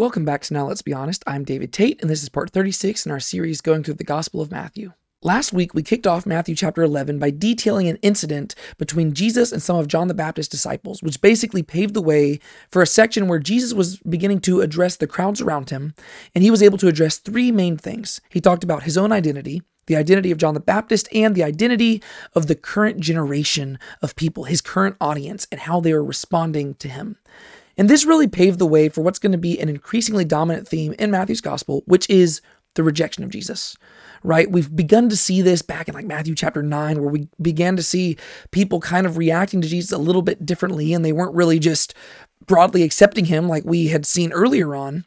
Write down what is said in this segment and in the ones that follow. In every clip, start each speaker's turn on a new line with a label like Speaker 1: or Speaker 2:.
Speaker 1: Welcome back to Now Let's Be Honest. I'm David Tate, and this is part 36 in our series going through the Gospel of Matthew. Last week, we kicked off Matthew chapter 11 by detailing an incident between Jesus and some of John the Baptist's disciples, which basically paved the way for a section where Jesus was beginning to address the crowds around him, and he was able to address three main things. He talked about his own identity, the identity of John the Baptist, and the identity of the current generation of people, his current audience, and how they are responding to him. And this really paved the way for what's going to be an increasingly dominant theme in Matthew's gospel, which is the rejection of Jesus. Right? We've begun to see this back in like Matthew chapter 9, where we began to see people kind of reacting to Jesus a little bit differently, and they weren't really just broadly accepting him like we had seen earlier on.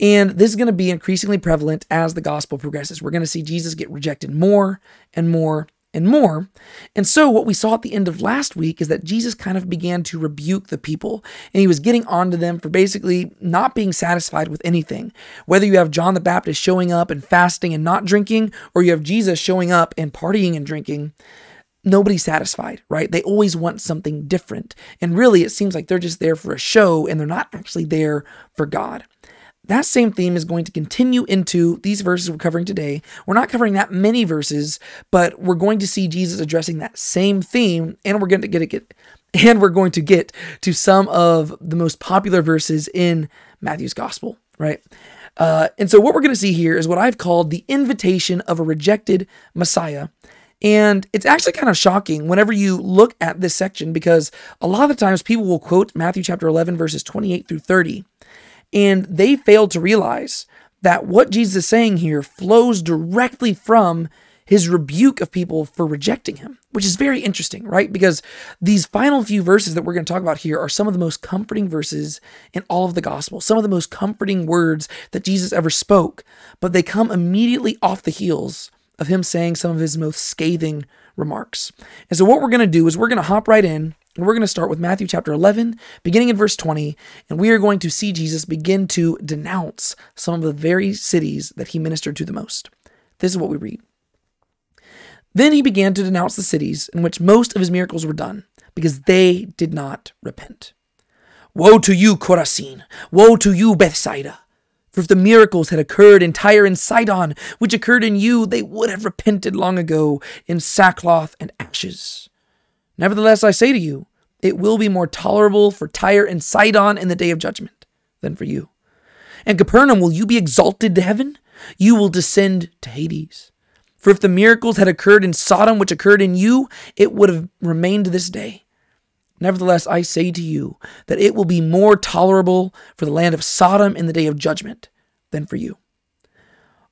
Speaker 1: And this is going to be increasingly prevalent as the gospel progresses. We're going to see Jesus get rejected more and more and more. And so, what we saw at the end of last week is that Jesus kind of began to rebuke the people, and he was getting onto them for basically not being satisfied with anything. Whether you have John the Baptist showing up and fasting and not drinking, or you have Jesus showing up and partying and drinking, nobody's satisfied, right? They always want something different. And really, it seems like they're just there for a show and they're not actually there for God. That same theme is going to continue into these verses we're covering today. We're not covering that many verses, but we're going to see Jesus addressing that same theme, and we're going to get it, and we're going to get to some of the most popular verses in Matthew's gospel, right? Uh, and so, what we're going to see here is what I've called the invitation of a rejected Messiah. And it's actually kind of shocking whenever you look at this section because a lot of the times people will quote Matthew chapter 11, verses 28 through 30. And they failed to realize that what Jesus is saying here flows directly from his rebuke of people for rejecting him, which is very interesting, right? Because these final few verses that we're going to talk about here are some of the most comforting verses in all of the gospel, some of the most comforting words that Jesus ever spoke, but they come immediately off the heels of him saying some of his most scathing remarks. And so, what we're going to do is we're going to hop right in and we're going to start with Matthew chapter 11, beginning in verse 20, and we are going to see Jesus begin to denounce some of the very cities that he ministered to the most. This is what we read. Then he began to denounce the cities in which most of his miracles were done, because they did not repent. Woe to you, Chorazin! Woe to you, Bethsaida! For if the miracles had occurred in Tyre and Sidon, which occurred in you, they would have repented long ago in sackcloth and ashes. Nevertheless, I say to you, it will be more tolerable for Tyre and Sidon in the day of judgment than for you. And Capernaum, will you be exalted to heaven? You will descend to Hades. For if the miracles had occurred in Sodom, which occurred in you, it would have remained this day. Nevertheless, I say to you that it will be more tolerable for the land of Sodom in the day of judgment than for you.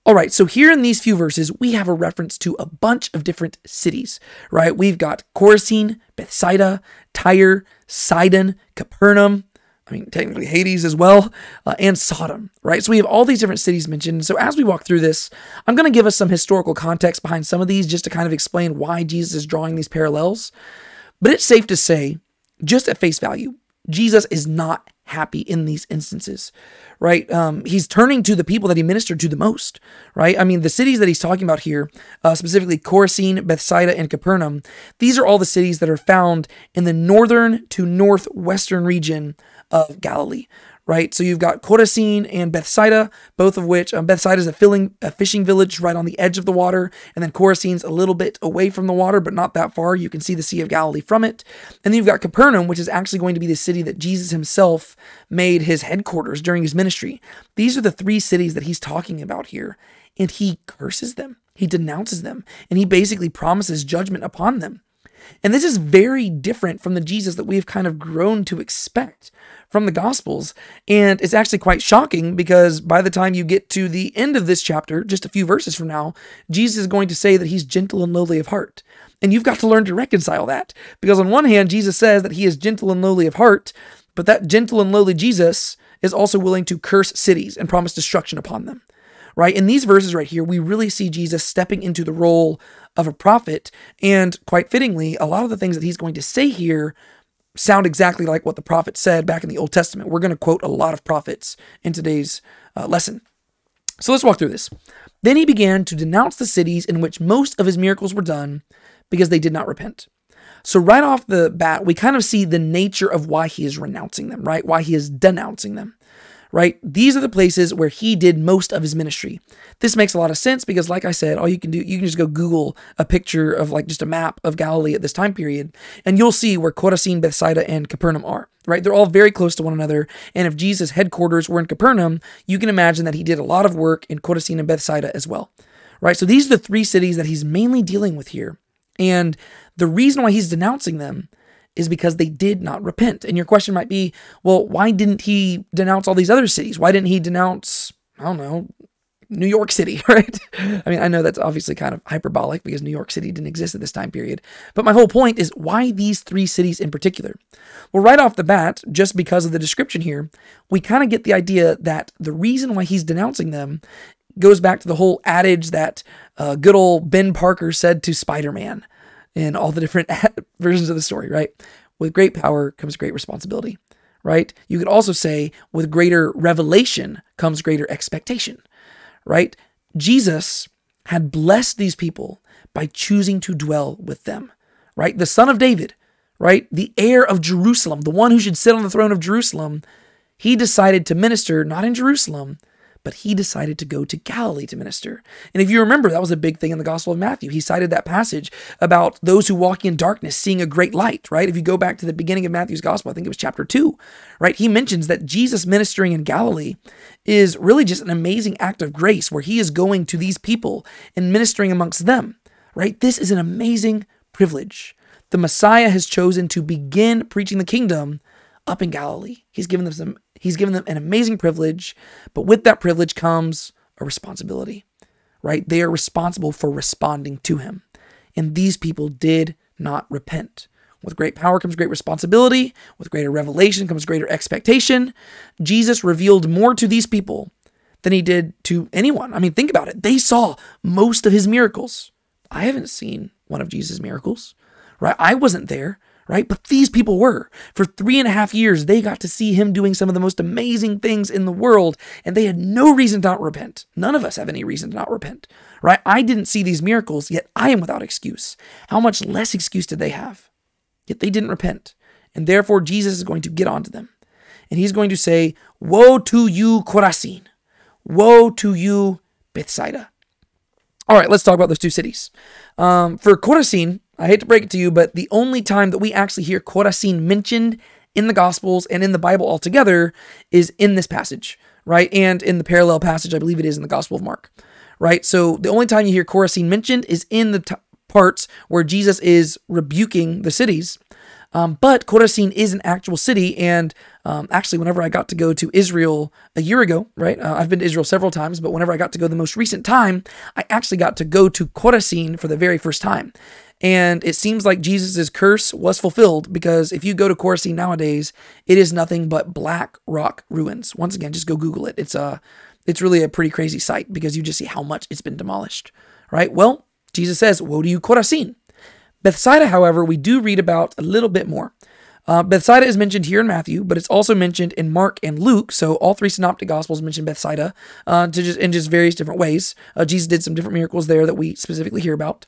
Speaker 1: All right, so here in these few verses, we have a reference to a bunch of different cities, right? We've got Chorazin, Bethsaida, Tyre, Sidon, Capernaum, I mean, technically Hades as well, uh, and Sodom, right? So we have all these different cities mentioned. So as we walk through this, I'm going to give us some historical context behind some of these just to kind of explain why Jesus is drawing these parallels. But it's safe to say, just at face value, Jesus is not happy in these instances, right? Um, he's turning to the people that he ministered to the most, right? I mean, the cities that he's talking about here, uh, specifically Chorazin, Bethsaida, and Capernaum, these are all the cities that are found in the northern to northwestern region of Galilee, right? So you've got Chorazin and Bethsaida, both of which um, Bethsaida is a, filling, a fishing village right on the edge of the water, and then Chorazin's a little bit away from the water, but not that far. You can see the Sea of Galilee from it. And then you've got Capernaum, which is actually going to be the city that Jesus himself made his headquarters during his ministry. These are the three cities that he's talking about here, and he curses them. He denounces them, and he basically promises judgment upon them. And this is very different from the Jesus that we've kind of grown to expect from the Gospels. And it's actually quite shocking because by the time you get to the end of this chapter, just a few verses from now, Jesus is going to say that he's gentle and lowly of heart. And you've got to learn to reconcile that because on one hand, Jesus says that he is gentle and lowly of heart, but that gentle and lowly Jesus is also willing to curse cities and promise destruction upon them. Right? In these verses right here, we really see Jesus stepping into the role of a prophet. And quite fittingly, a lot of the things that he's going to say here sound exactly like what the prophet said back in the Old Testament. We're going to quote a lot of prophets in today's uh, lesson. So let's walk through this. Then he began to denounce the cities in which most of his miracles were done because they did not repent. So, right off the bat, we kind of see the nature of why he is renouncing them, right? Why he is denouncing them right? These are the places where he did most of his ministry. This makes a lot of sense because, like I said, all you can do, you can just go Google a picture of like just a map of Galilee at this time period, and you'll see where Chorazin, Bethsaida, and Capernaum are, right? They're all very close to one another. And if Jesus' headquarters were in Capernaum, you can imagine that he did a lot of work in Chorazin and Bethsaida as well, right? So these are the three cities that he's mainly dealing with here. And the reason why he's denouncing them is because they did not repent. And your question might be, well, why didn't he denounce all these other cities? Why didn't he denounce, I don't know, New York City, right? I mean, I know that's obviously kind of hyperbolic because New York City didn't exist at this time period. But my whole point is why these three cities in particular? Well, right off the bat, just because of the description here, we kind of get the idea that the reason why he's denouncing them goes back to the whole adage that uh, good old Ben Parker said to Spider Man in all the different versions of the story, right? With great power comes great responsibility, right? You could also say with greater revelation comes greater expectation, right? Jesus had blessed these people by choosing to dwell with them, right? The son of David, right? The heir of Jerusalem, the one who should sit on the throne of Jerusalem, he decided to minister not in Jerusalem, but he decided to go to Galilee to minister. And if you remember, that was a big thing in the Gospel of Matthew. He cited that passage about those who walk in darkness seeing a great light, right? If you go back to the beginning of Matthew's Gospel, I think it was chapter 2, right? He mentions that Jesus ministering in Galilee is really just an amazing act of grace where he is going to these people and ministering amongst them, right? This is an amazing privilege. The Messiah has chosen to begin preaching the kingdom up in Galilee. He's given them some He's given them an amazing privilege, but with that privilege comes a responsibility, right? They are responsible for responding to him. And these people did not repent. With great power comes great responsibility. With greater revelation comes greater expectation. Jesus revealed more to these people than he did to anyone. I mean, think about it. They saw most of his miracles. I haven't seen one of Jesus' miracles, right? I wasn't there right? But these people were. For three and a half years, they got to see him doing some of the most amazing things in the world, and they had no reason to not repent. None of us have any reason to not repent, right? I didn't see these miracles, yet I am without excuse. How much less excuse did they have? Yet they didn't repent. And therefore, Jesus is going to get onto them. And he's going to say, Woe to you, Chorazin! Woe to you, Bethsaida! All right, let's talk about those two cities. Um, for Chorazin, I hate to break it to you, but the only time that we actually hear Chorazin mentioned in the Gospels and in the Bible altogether is in this passage, right? And in the parallel passage, I believe it is in the Gospel of Mark, right? So the only time you hear Chorazin mentioned is in the t- parts where Jesus is rebuking the cities. Um, but Chorazin is an actual city, and um, actually, whenever I got to go to Israel a year ago, right? Uh, I've been to Israel several times, but whenever I got to go the most recent time, I actually got to go to Chorazin for the very first time. And it seems like Jesus' curse was fulfilled because if you go to Chorazin nowadays, it is nothing but black rock ruins. Once again, just go Google it. It's a, it's really a pretty crazy sight because you just see how much it's been demolished, right? Well, Jesus says, "Woe to you, Chorazin." Bethsaida, however, we do read about a little bit more. Uh, Bethsaida is mentioned here in Matthew, but it's also mentioned in Mark and Luke. So all three synoptic gospels mention Bethsaida uh, to just in just various different ways. Uh, Jesus did some different miracles there that we specifically hear about.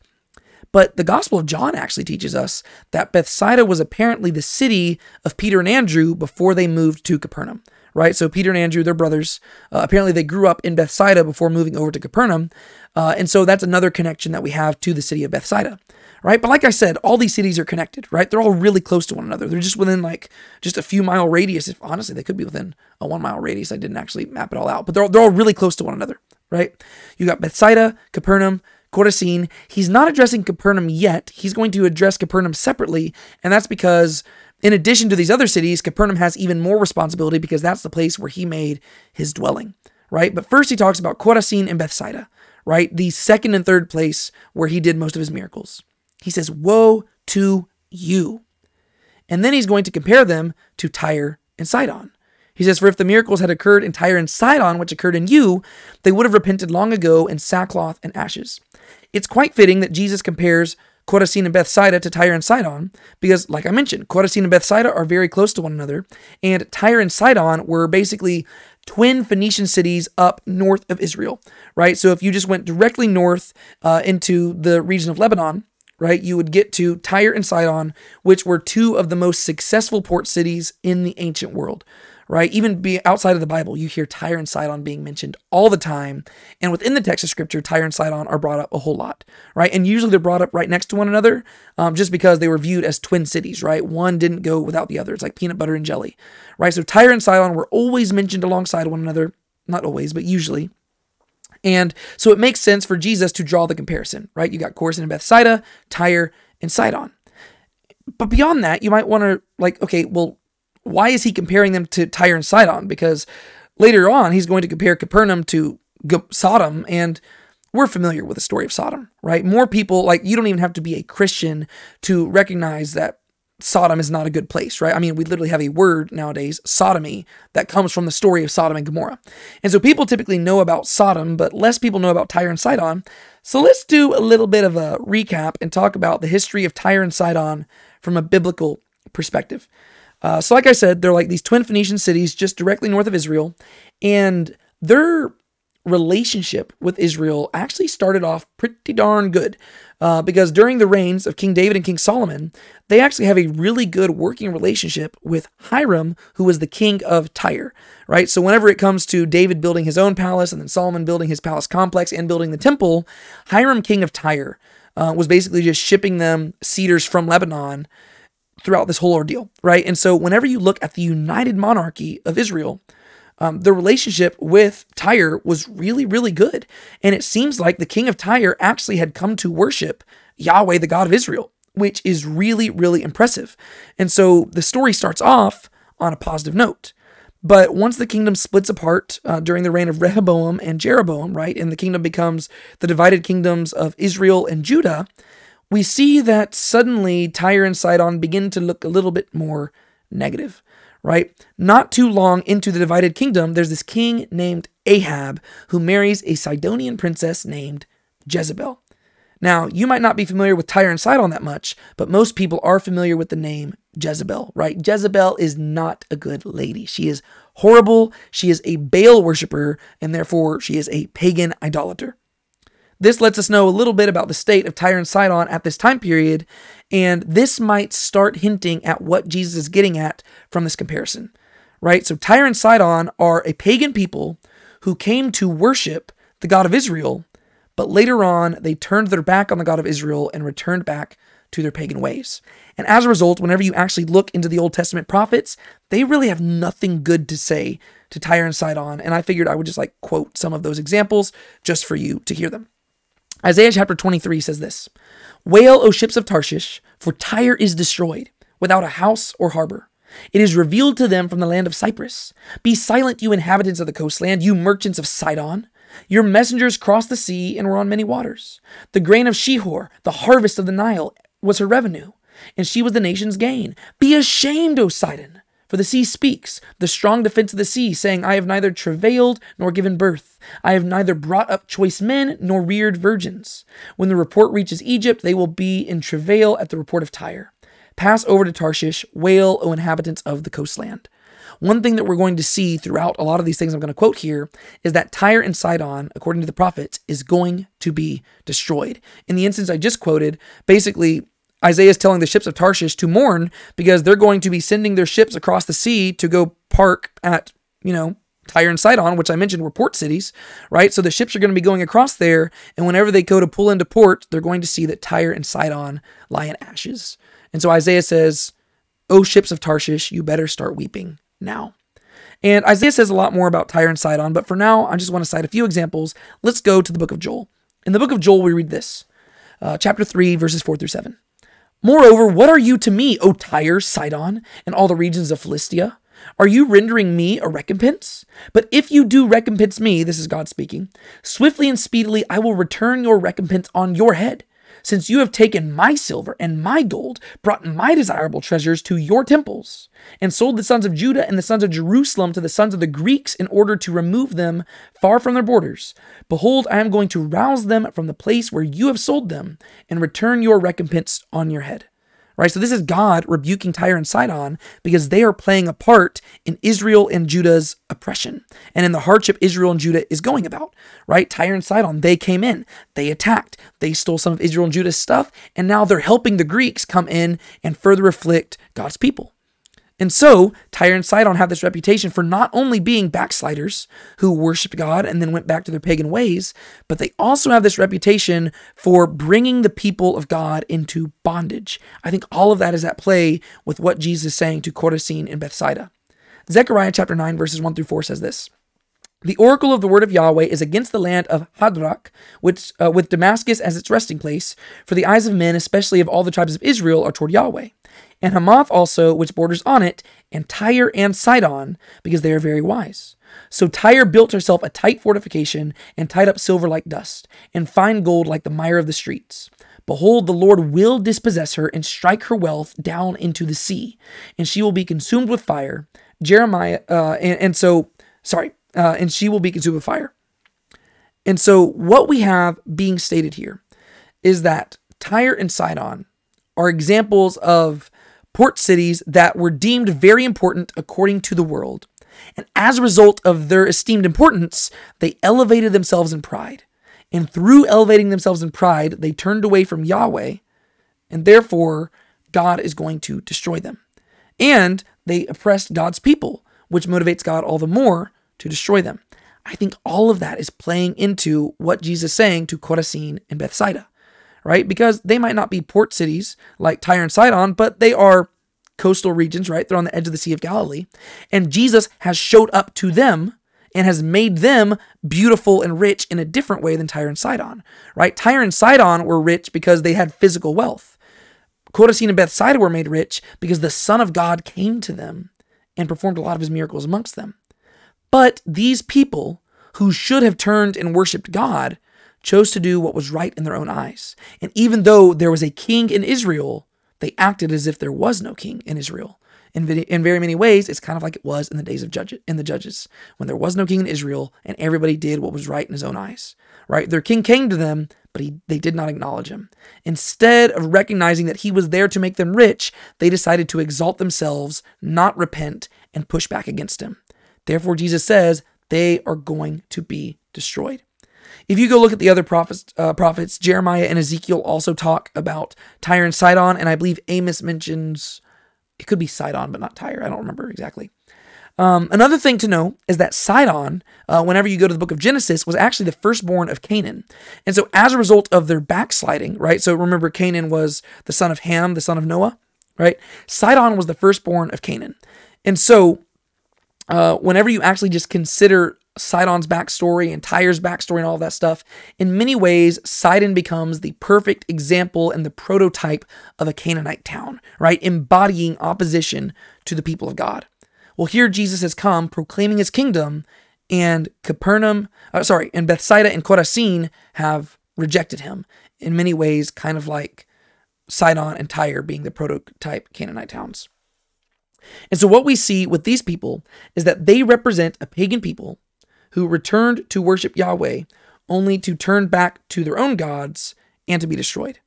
Speaker 1: But the Gospel of John actually teaches us that Bethsaida was apparently the city of Peter and Andrew before they moved to Capernaum, right? So Peter and Andrew, they're brothers. Uh, apparently, they grew up in Bethsaida before moving over to Capernaum. Uh, and so that's another connection that we have to the city of Bethsaida, right? But like I said, all these cities are connected, right? They're all really close to one another. They're just within like just a few mile radius. If, honestly, they could be within a one mile radius. I didn't actually map it all out, but they're they're all really close to one another, right? You got Bethsaida, Capernaum, Chorazin. He's not addressing Capernaum yet. He's going to address Capernaum separately, and that's because in addition to these other cities, Capernaum has even more responsibility because that's the place where he made his dwelling, right? But first he talks about Chorazin and Bethsaida, right? The second and third place where he did most of his miracles. He says, Woe to you. And then he's going to compare them to Tyre and Sidon. He says, For if the miracles had occurred in Tyre and Sidon, which occurred in you, they would have repented long ago in sackcloth and ashes. It's quite fitting that Jesus compares Chorazin and Bethsaida to Tyre and Sidon, because, like I mentioned, Chorazin and Bethsaida are very close to one another, and Tyre and Sidon were basically twin Phoenician cities up north of Israel, right? So if you just went directly north uh, into the region of Lebanon, right, you would get to Tyre and Sidon, which were two of the most successful port cities in the ancient world right? Even be outside of the Bible, you hear Tyre and Sidon being mentioned all the time. And within the text of scripture, Tyre and Sidon are brought up a whole lot, right? And usually they're brought up right next to one another um, just because they were viewed as twin cities, right? One didn't go without the other. It's like peanut butter and jelly, right? So Tyre and Sidon were always mentioned alongside one another. Not always, but usually. And so it makes sense for Jesus to draw the comparison, right? You got Chorazin and Bethsaida, Tyre and Sidon. But beyond that, you might want to like, okay, well, why is he comparing them to Tyre and Sidon? Because later on, he's going to compare Capernaum to Sodom, and we're familiar with the story of Sodom, right? More people, like, you don't even have to be a Christian to recognize that Sodom is not a good place, right? I mean, we literally have a word nowadays, sodomy, that comes from the story of Sodom and Gomorrah. And so people typically know about Sodom, but less people know about Tyre and Sidon. So let's do a little bit of a recap and talk about the history of Tyre and Sidon from a biblical perspective. Uh, so, like I said, they're like these twin Phoenician cities just directly north of Israel, and their relationship with Israel actually started off pretty darn good. Uh, because during the reigns of King David and King Solomon, they actually have a really good working relationship with Hiram, who was the king of Tyre, right? So, whenever it comes to David building his own palace and then Solomon building his palace complex and building the temple, Hiram, king of Tyre, uh, was basically just shipping them cedars from Lebanon throughout this whole ordeal, right? And so, whenever you look at the united monarchy of Israel, um, the relationship with Tyre was really, really good. And it seems like the king of Tyre actually had come to worship Yahweh, the God of Israel, which is really, really impressive. And so the story starts off on a positive note. But once the kingdom splits apart uh, during the reign of Rehoboam and Jeroboam, right, and the kingdom becomes the divided kingdoms of Israel and Judah, we see that suddenly Tyre and Sidon begin to look a little bit more negative right? Not too long into the divided kingdom, there's this king named Ahab who marries a Sidonian princess named Jezebel. Now, you might not be familiar with Tyre and Sidon that much, but most people are familiar with the name Jezebel, right? Jezebel is not a good lady. She is horrible. She is a Baal worshiper, and therefore she is a pagan idolater. This lets us know a little bit about the state of Tyre and Sidon at this time period, and this might start hinting at what Jesus is getting at from this comparison, right? So Tyre and Sidon are a pagan people who came to worship the God of Israel, but later on they turned their back on the God of Israel and returned back to their pagan ways. And as a result, whenever you actually look into the Old Testament prophets, they really have nothing good to say to Tyre and Sidon. And I figured I would just like quote some of those examples just for you to hear them. Isaiah chapter 23 says this Wail, O ships of Tarshish, for Tyre is destroyed, without a house or harbor. It is revealed to them from the land of Cyprus. Be silent, you inhabitants of the coastland, you merchants of Sidon. Your messengers crossed the sea and were on many waters. The grain of Shehor, the harvest of the Nile, was her revenue, and she was the nation's gain. Be ashamed, O Sidon, for the sea speaks, the strong defense of the sea, saying, I have neither travailed nor given birth. I have neither brought up choice men nor reared virgins. When the report reaches Egypt, they will be in travail at the report of Tyre. Pass over to Tarshish, wail, O inhabitants of the coastland. One thing that we're going to see throughout a lot of these things I'm going to quote here is that Tyre and Sidon, according to the prophets, is going to be destroyed. In the instance I just quoted, basically, Isaiah is telling the ships of Tarshish to mourn because they're going to be sending their ships across the sea to go park at, you know, Tyre and Sidon, which I mentioned were port cities, right? So the ships are going to be going across there, and whenever they go to pull into port, they're going to see that Tyre and Sidon lie in ashes. And so Isaiah says, O ships of Tarshish, you better start weeping now. And Isaiah says a lot more about Tyre and Sidon, but for now, I just want to cite a few examples. Let's go to the book of Joel. In the book of Joel, we read this uh, chapter 3, verses 4 through 7. Moreover, what are you to me, O Tyre, Sidon, and all the regions of Philistia? Are you rendering me a recompense? But if you do recompense me, this is God speaking, swiftly and speedily I will return your recompense on your head since you have taken my silver and my gold, brought my desirable treasures to your temples, and sold the sons of Judah and the sons of Jerusalem to the sons of the Greeks in order to remove them far from their borders, behold, I am going to rouse them from the place where you have sold them, and return your recompense on your head right? So this is God rebuking Tyre and Sidon because they are playing a part in Israel and Judah's oppression and in the hardship Israel and Judah is going about, right? Tyre and Sidon, they came in, they attacked, they stole some of Israel and Judah's stuff, and now they're helping the Greeks come in and further afflict God's people. And so, Tyre and Sidon have this reputation for not only being backsliders who worshiped God and then went back to their pagan ways, but they also have this reputation for bringing the people of God into bondage. I think all of that is at play with what Jesus is saying to Chorazin and Bethsaida. Zechariah chapter 9, verses 1 through 4 says this. The oracle of the word of Yahweh is against the land of Hadrach, which, uh, with Damascus as its resting place, for the eyes of men, especially of all the tribes of Israel, are toward Yahweh and Hamath also, which borders on it, and Tyre and Sidon, because they are very wise. So Tyre built herself a tight fortification, and tied up silver like dust, and fine gold like the mire of the streets. Behold, the Lord will dispossess her and strike her wealth down into the sea, and she will be consumed with fire. Jeremiah, uh, and, and so, sorry, uh, and she will be consumed with fire. And so, what we have being stated here is that Tyre and Sidon are examples of port cities that were deemed very important according to the world. And as a result of their esteemed importance, they elevated themselves in pride. And through elevating themselves in pride, they turned away from Yahweh, and therefore God is going to destroy them. And they oppressed God's people, which motivates God all the more to destroy them. I think all of that is playing into what Jesus is saying to Chorazin and Bethsaida right? Because they might not be port cities like Tyre and Sidon, but they are coastal regions, right? They're on the edge of the Sea of Galilee. And Jesus has showed up to them and has made them beautiful and rich in a different way than Tyre and Sidon, right? Tyre and Sidon were rich because they had physical wealth. Chorazin and Bethsaida were made rich because the Son of God came to them and performed a lot of his miracles amongst them. But these people who should have turned and worshiped God chose to do what was right in their own eyes. And even though there was a king in Israel, they acted as if there was no king in Israel. In, in very many ways, it's kind of like it was in the days of judge, in the judges, when there was no king in Israel and everybody did what was right in his own eyes. Right? Their king came to them, but he, they did not acknowledge him. Instead of recognizing that he was there to make them rich, they decided to exalt themselves, not repent, and push back against him. Therefore, Jesus says they are going to be destroyed. If you go look at the other prophets, uh, prophets, Jeremiah and Ezekiel also talk about Tyre and Sidon, and I believe Amos mentions it could be Sidon, but not Tyre. I don't remember exactly. Um, another thing to know is that Sidon, uh, whenever you go to the book of Genesis, was actually the firstborn of Canaan. And so, as a result of their backsliding, right? So, remember, Canaan was the son of Ham, the son of Noah, right? Sidon was the firstborn of Canaan. And so, uh, whenever you actually just consider Sidon's backstory and Tyre's backstory and all that stuff, in many ways, Sidon becomes the perfect example and the prototype of a Canaanite town, right? Embodying opposition to the people of God. Well, here Jesus has come proclaiming his kingdom, and Capernaum, uh, sorry, and Bethsaida and Chorazin have rejected him. In many ways, kind of like Sidon and Tyre being the prototype Canaanite towns. And so, what we see with these people is that they represent a pagan people who returned to worship Yahweh only to turn back to their own gods and to be destroyed.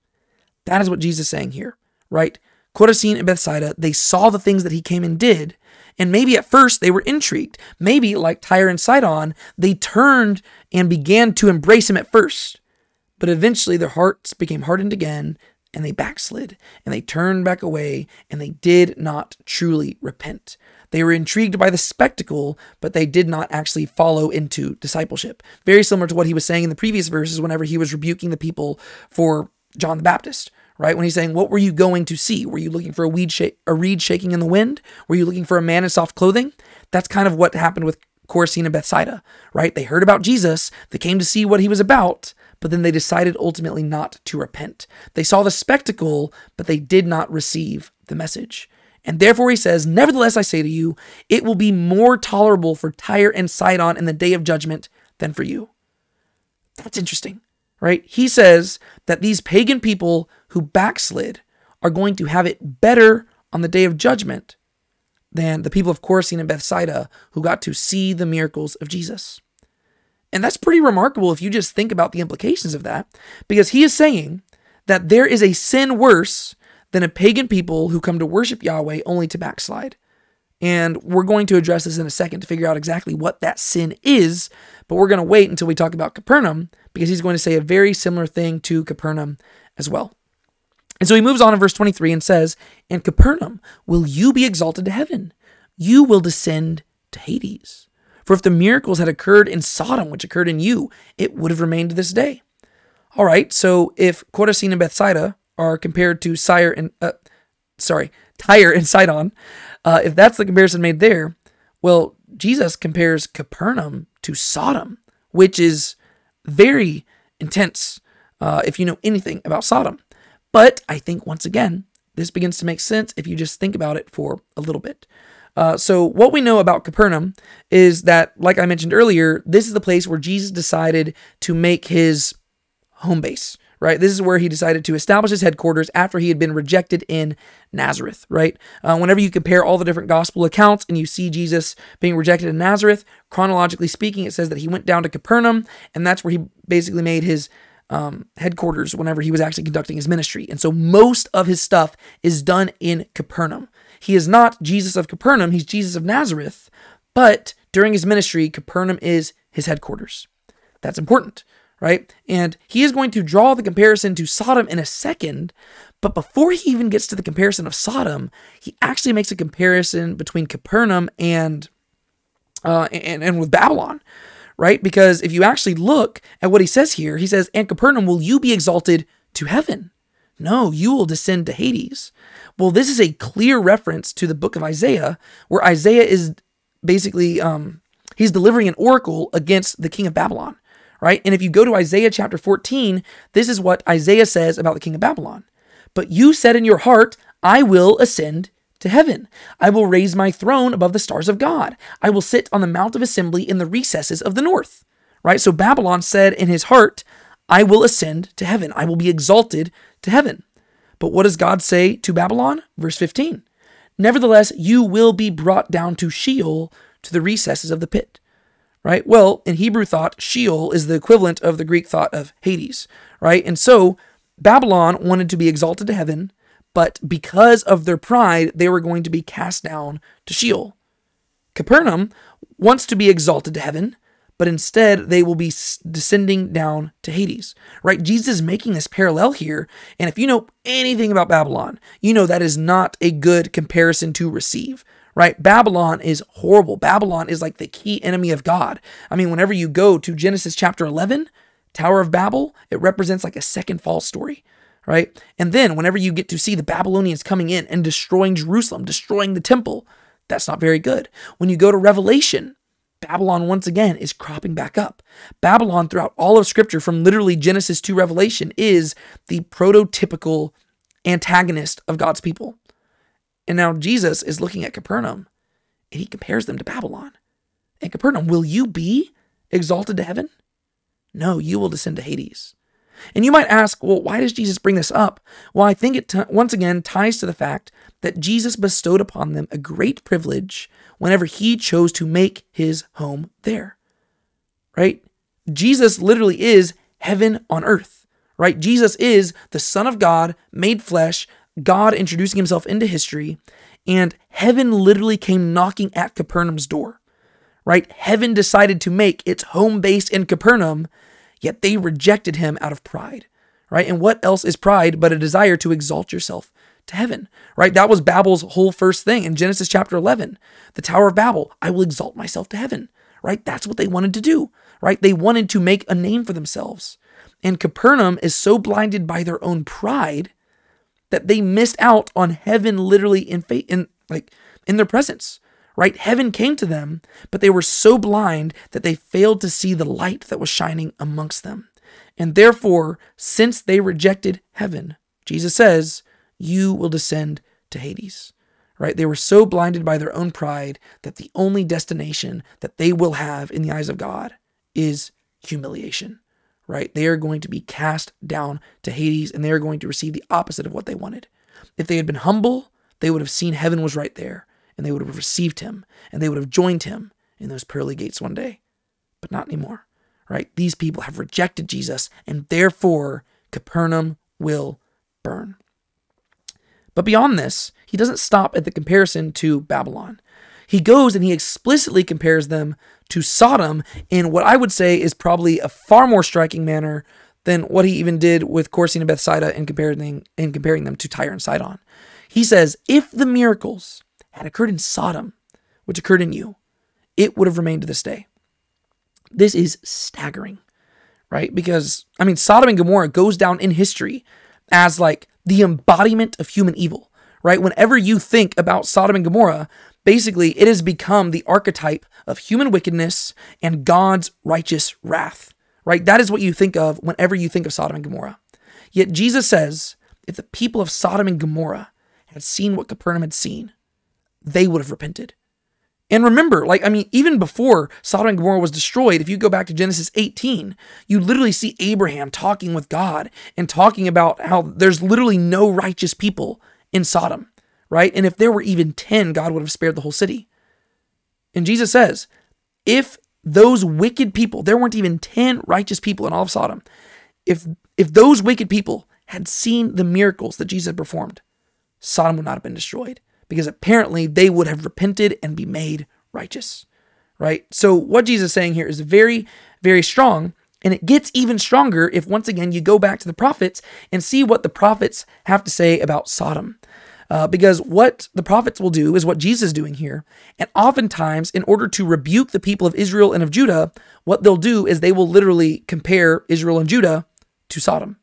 Speaker 1: That is what Jesus is saying here, right? Chorazin and Bethsaida, they saw the things that he came and did, and maybe at first they were intrigued. Maybe, like Tyre and Sidon, they turned and began to embrace him at first. But eventually their hearts became hardened again, and they backslid, and they turned back away, and they did not truly repent. They were intrigued by the spectacle, but they did not actually follow into discipleship. Very similar to what he was saying in the previous verses whenever he was rebuking the people for John the Baptist, right? When he's saying, What were you going to see? Were you looking for a, weed sh- a reed shaking in the wind? Were you looking for a man in soft clothing? That's kind of what happened with Chorazin and Bethsaida, right? They heard about Jesus, they came to see what he was about, but then they decided ultimately not to repent. They saw the spectacle, but they did not receive the message. And therefore he says, Nevertheless, I say to you, it will be more tolerable for Tyre and Sidon in the day of judgment than for you. That's interesting, right? He says that these pagan people who backslid are going to have it better on the day of judgment than the people of Chorazin and Bethsaida who got to see the miracles of Jesus. And that's pretty remarkable if you just think about the implications of that, because he is saying that there is a sin worse than a pagan people who come to worship Yahweh only to backslide. And we're going to address this in a second to figure out exactly what that sin is, but we're going to wait until we talk about Capernaum because he's going to say a very similar thing to Capernaum as well. And so he moves on in verse 23 and says, And Capernaum, will you be exalted to heaven? You will descend to Hades. For if the miracles had occurred in Sodom, which occurred in you, it would have remained to this day. All right, so if Chorazin and Bethsaida are compared to Sire and, uh, sorry, Tyre and Sidon, uh, if that's the comparison made there, well, Jesus compares Capernaum to Sodom, which is very intense uh, if you know anything about Sodom. But I think once again, this begins to make sense if you just think about it for a little bit. Uh, so, what we know about Capernaum is that, like I mentioned earlier, this is the place where Jesus decided to make his home base, right? This is where he decided to establish his headquarters after he had been rejected in Nazareth, right? Uh, whenever you compare all the different gospel accounts and you see Jesus being rejected in Nazareth, chronologically speaking, it says that he went down to Capernaum, and that's where he basically made his um, headquarters whenever he was actually conducting his ministry. And so most of his stuff is done in Capernaum. He is not Jesus of Capernaum, he's Jesus of Nazareth, but during his ministry, Capernaum is his headquarters. That's important, right? And he is going to draw the comparison to Sodom in a second, but before he even gets to the comparison of Sodom, he actually makes a comparison between Capernaum and uh, and, and with Babylon, right? Because if you actually look at what he says here, he says, And Capernaum, will you be exalted to heaven? No, you will descend to Hades. Well, this is a clear reference to the book of Isaiah, where Isaiah is basically um, he's delivering an oracle against the king of Babylon, right? And if you go to Isaiah chapter 14, this is what Isaiah says about the king of Babylon. But you said in your heart, I will ascend to heaven. I will raise my throne above the stars of God. I will sit on the mount of assembly in the recesses of the north. Right? So Babylon said in his heart, I will ascend to heaven. I will be exalted to heaven. But what does God say to Babylon? Verse 15. Nevertheless, you will be brought down to Sheol, to the recesses of the pit. Right? Well, in Hebrew thought, Sheol is the equivalent of the Greek thought of Hades. Right? And so Babylon wanted to be exalted to heaven but because of their pride, they were going to be cast down to Sheol. Capernaum wants to be exalted to heaven, but instead they will be descending down to Hades. Right? Jesus is making this parallel here, and if you know anything about Babylon, you know that is not a good comparison to receive. Right? Babylon is horrible. Babylon is like the key enemy of God. I mean, whenever you go to Genesis chapter 11, Tower of Babel, it represents like a second fall story right? And then whenever you get to see the Babylonians coming in and destroying Jerusalem, destroying the temple, that's not very good. When you go to Revelation, Babylon once again is cropping back up. Babylon throughout all of scripture from literally Genesis to Revelation is the prototypical antagonist of God's people. And now Jesus is looking at Capernaum and he compares them to Babylon. And Capernaum, will you be exalted to heaven? No, you will descend to Hades. And you might ask, well, why does Jesus bring this up? Well, I think it t- once again ties to the fact that Jesus bestowed upon them a great privilege whenever he chose to make his home there. Right? Jesus literally is heaven on earth. Right? Jesus is the Son of God made flesh, God introducing himself into history, and heaven literally came knocking at Capernaum's door. Right? Heaven decided to make its home base in Capernaum Yet they rejected him out of pride, right? And what else is pride but a desire to exalt yourself to heaven, right? That was Babel's whole first thing in Genesis chapter 11. The Tower of Babel, I will exalt myself to heaven, right? That's what they wanted to do, right? They wanted to make a name for themselves. And Capernaum is so blinded by their own pride that they missed out on heaven literally in faith in like in their presence right? Heaven came to them, but they were so blind that they failed to see the light that was shining amongst them. And therefore, since they rejected heaven, Jesus says, you will descend to Hades. Right? They were so blinded by their own pride that the only destination that they will have in the eyes of God is humiliation. Right? They are going to be cast down to Hades and they are going to receive the opposite of what they wanted. If they had been humble, they would have seen heaven was right there and they would have received him and they would have joined him in those pearly gates one day. But not anymore, right? These people have rejected Jesus and therefore Capernaum will burn. But beyond this, he doesn't stop at the comparison to Babylon. He goes and he explicitly compares them to Sodom in what I would say is probably a far more striking manner than what he even did with Chorazin and Bethsaida in comparing, in comparing them to Tyre and Sidon. He says, if the miracles had occurred in Sodom, which occurred in you, it would have remained to this day. This is staggering, right? Because, I mean, Sodom and Gomorrah goes down in history as like the embodiment of human evil, right? Whenever you think about Sodom and Gomorrah, basically it has become the archetype of human wickedness and God's righteous wrath, right? That is what you think of whenever you think of Sodom and Gomorrah. Yet Jesus says, if the people of Sodom and Gomorrah had seen what Capernaum had seen, they would have repented. And remember, like, I mean, even before Sodom and Gomorrah was destroyed, if you go back to Genesis 18, you literally see Abraham talking with God and talking about how there's literally no righteous people in Sodom, right? And if there were even 10, God would have spared the whole city. And Jesus says, if those wicked people, there weren't even 10 righteous people in all of Sodom, if if those wicked people had seen the miracles that Jesus had performed, Sodom would not have been destroyed because apparently they would have repented and be made righteous, right? So, what Jesus is saying here is very, very strong. And it gets even stronger if once again you go back to the prophets and see what the prophets have to say about Sodom. Uh, because what the prophets will do is what Jesus is doing here. And oftentimes, in order to rebuke the people of Israel and of Judah, what they'll do is they will literally compare Israel and Judah to Sodom.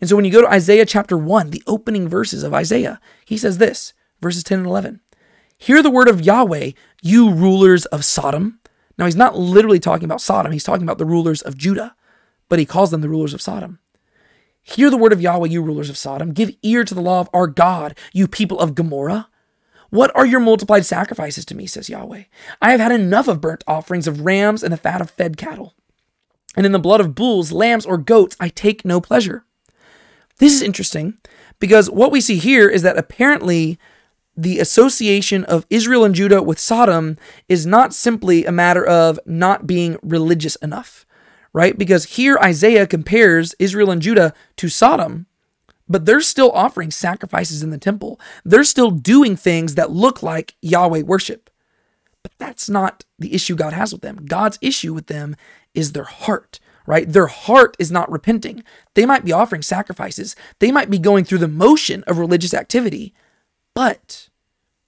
Speaker 1: And so when you go to Isaiah chapter 1, the opening verses of Isaiah, he says this verses 10 and 11. Hear the word of Yahweh, you rulers of Sodom. Now, he's not literally talking about Sodom, he's talking about the rulers of Judah, but he calls them the rulers of Sodom. Hear the word of Yahweh, you rulers of Sodom. Give ear to the law of our God, you people of Gomorrah. What are your multiplied sacrifices to me, says Yahweh? I have had enough of burnt offerings of rams and the fat of fed cattle. And in the blood of bulls, lambs, or goats, I take no pleasure. This is interesting because what we see here is that apparently the association of Israel and Judah with Sodom is not simply a matter of not being religious enough, right? Because here Isaiah compares Israel and Judah to Sodom, but they're still offering sacrifices in the temple. They're still doing things that look like Yahweh worship. But that's not the issue God has with them. God's issue with them is their heart, right? Their heart is not repenting. They might be offering sacrifices, they might be going through the motion of religious activity, but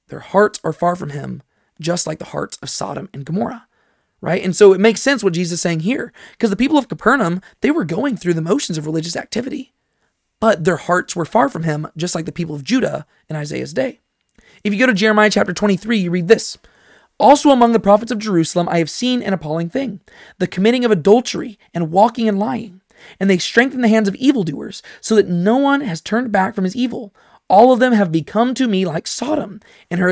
Speaker 1: their hearts are far from him, just like the hearts of Sodom and Gomorrah. Right? And so it makes sense what Jesus is saying here, because the people of Capernaum, they were going through the motions of religious activity, but their hearts were far from him, just like the people of Judah in Isaiah's day. If you go to Jeremiah chapter 23, you read this Also among the prophets of Jerusalem, I have seen an appalling thing the committing of adultery and walking and lying. And they strengthen the hands of evildoers, so that no one has turned back from his evil. All of them have become to me like Sodom, and her,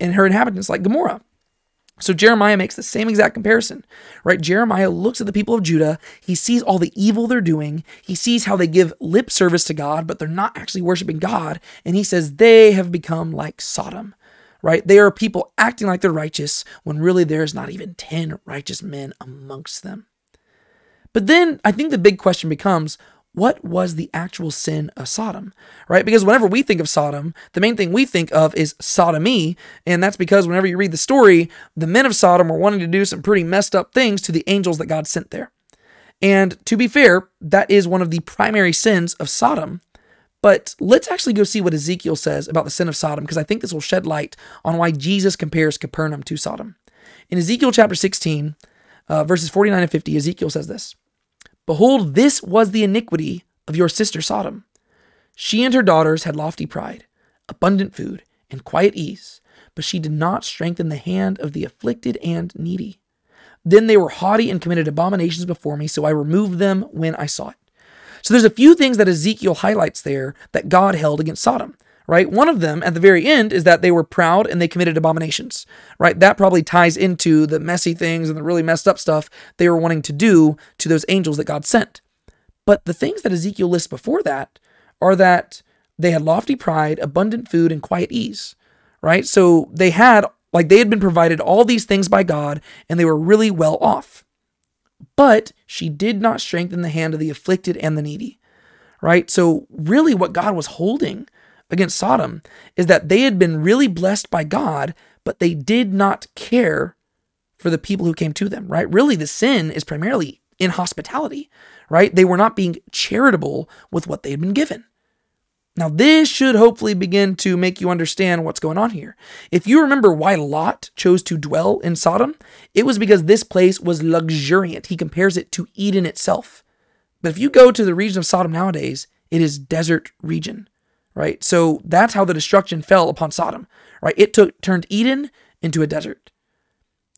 Speaker 1: and her inhabitants like Gomorrah. So Jeremiah makes the same exact comparison, right? Jeremiah looks at the people of Judah. He sees all the evil they're doing. He sees how they give lip service to God, but they're not actually worshiping God. And he says they have become like Sodom, right? They are people acting like they're righteous when really there's not even 10 righteous men amongst them. But then I think the big question becomes what was the actual sin of Sodom, right? Because whenever we think of Sodom, the main thing we think of is sodomy. And that's because whenever you read the story, the men of Sodom were wanting to do some pretty messed up things to the angels that God sent there. And to be fair, that is one of the primary sins of Sodom. But let's actually go see what Ezekiel says about the sin of Sodom, because I think this will shed light on why Jesus compares Capernaum to Sodom. In Ezekiel chapter 16, uh, verses 49 and 50, Ezekiel says this Behold, this was the iniquity of your sister Sodom. She and her daughters had lofty pride, abundant food, and quiet ease, but she did not strengthen the hand of the afflicted and needy. Then they were haughty and committed abominations before me, so I removed them when I saw it. So there's a few things that Ezekiel highlights there that God held against Sodom right? One of them at the very end is that they were proud and they committed abominations, right? That probably ties into the messy things and the really messed up stuff they were wanting to do to those angels that God sent. But the things that Ezekiel lists before that are that they had lofty pride, abundant food, and quiet ease, right? So they had, like, they had been provided all these things by God and they were really well off. But she did not strengthen the hand of the afflicted and the needy, right? So, really, what God was holding against Sodom is that they had been really blessed by God, but they did not care for the people who came to them, right? Really, the sin is primarily in hospitality, right? They were not being charitable with what they had been given. Now, this should hopefully begin to make you understand what's going on here. If you remember why Lot chose to dwell in Sodom, it was because this place was luxuriant. He compares it to Eden itself. But if you go to the region of Sodom nowadays, it is desert region, right? So that's how the destruction fell upon Sodom, right? It took turned Eden into a desert.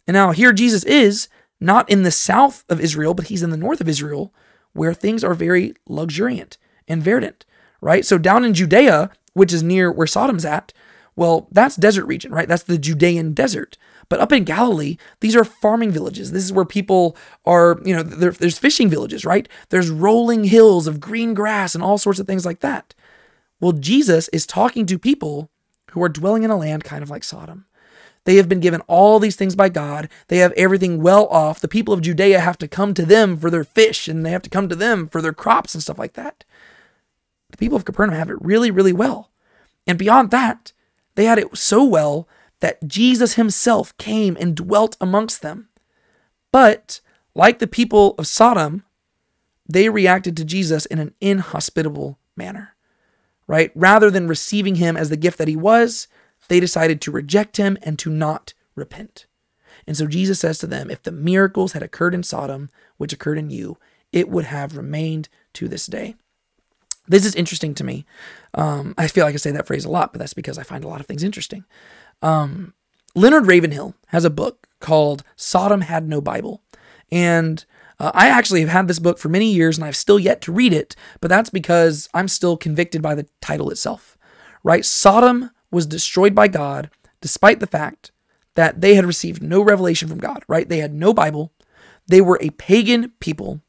Speaker 1: And now here Jesus is not in the south of Israel, but he's in the north of Israel, where things are very luxuriant and verdant right? So down in Judea, which is near where Sodom's at, well, that's desert region, right? That's the Judean desert. But up in Galilee, these are farming villages. This is where people are, you know, there's fishing villages, right? There's rolling hills of green grass and all sorts of things like that. Well, Jesus is talking to people who are dwelling in a land kind of like Sodom. They have been given all these things by God. They have everything well off. The people of Judea have to come to them for their fish and they have to come to them for their crops and stuff like that. The people of Capernaum have it really, really well. And beyond that, they had it so well that Jesus himself came and dwelt amongst them. But like the people of Sodom, they reacted to Jesus in an inhospitable manner, right? Rather than receiving him as the gift that he was, they decided to reject him and to not repent. And so Jesus says to them, if the miracles had occurred in Sodom, which occurred in you, it would have remained to this day. This is interesting to me. Um, I feel like I say that phrase a lot, but that's because I find a lot of things interesting. Um, Leonard Ravenhill has a book called Sodom Had No Bible. And uh, I actually have had this book for many years and I've still yet to read it, but that's because I'm still convicted by the title itself, right? Sodom was destroyed by God despite the fact that they had received no revelation from God, right? They had no Bible. They were a pagan people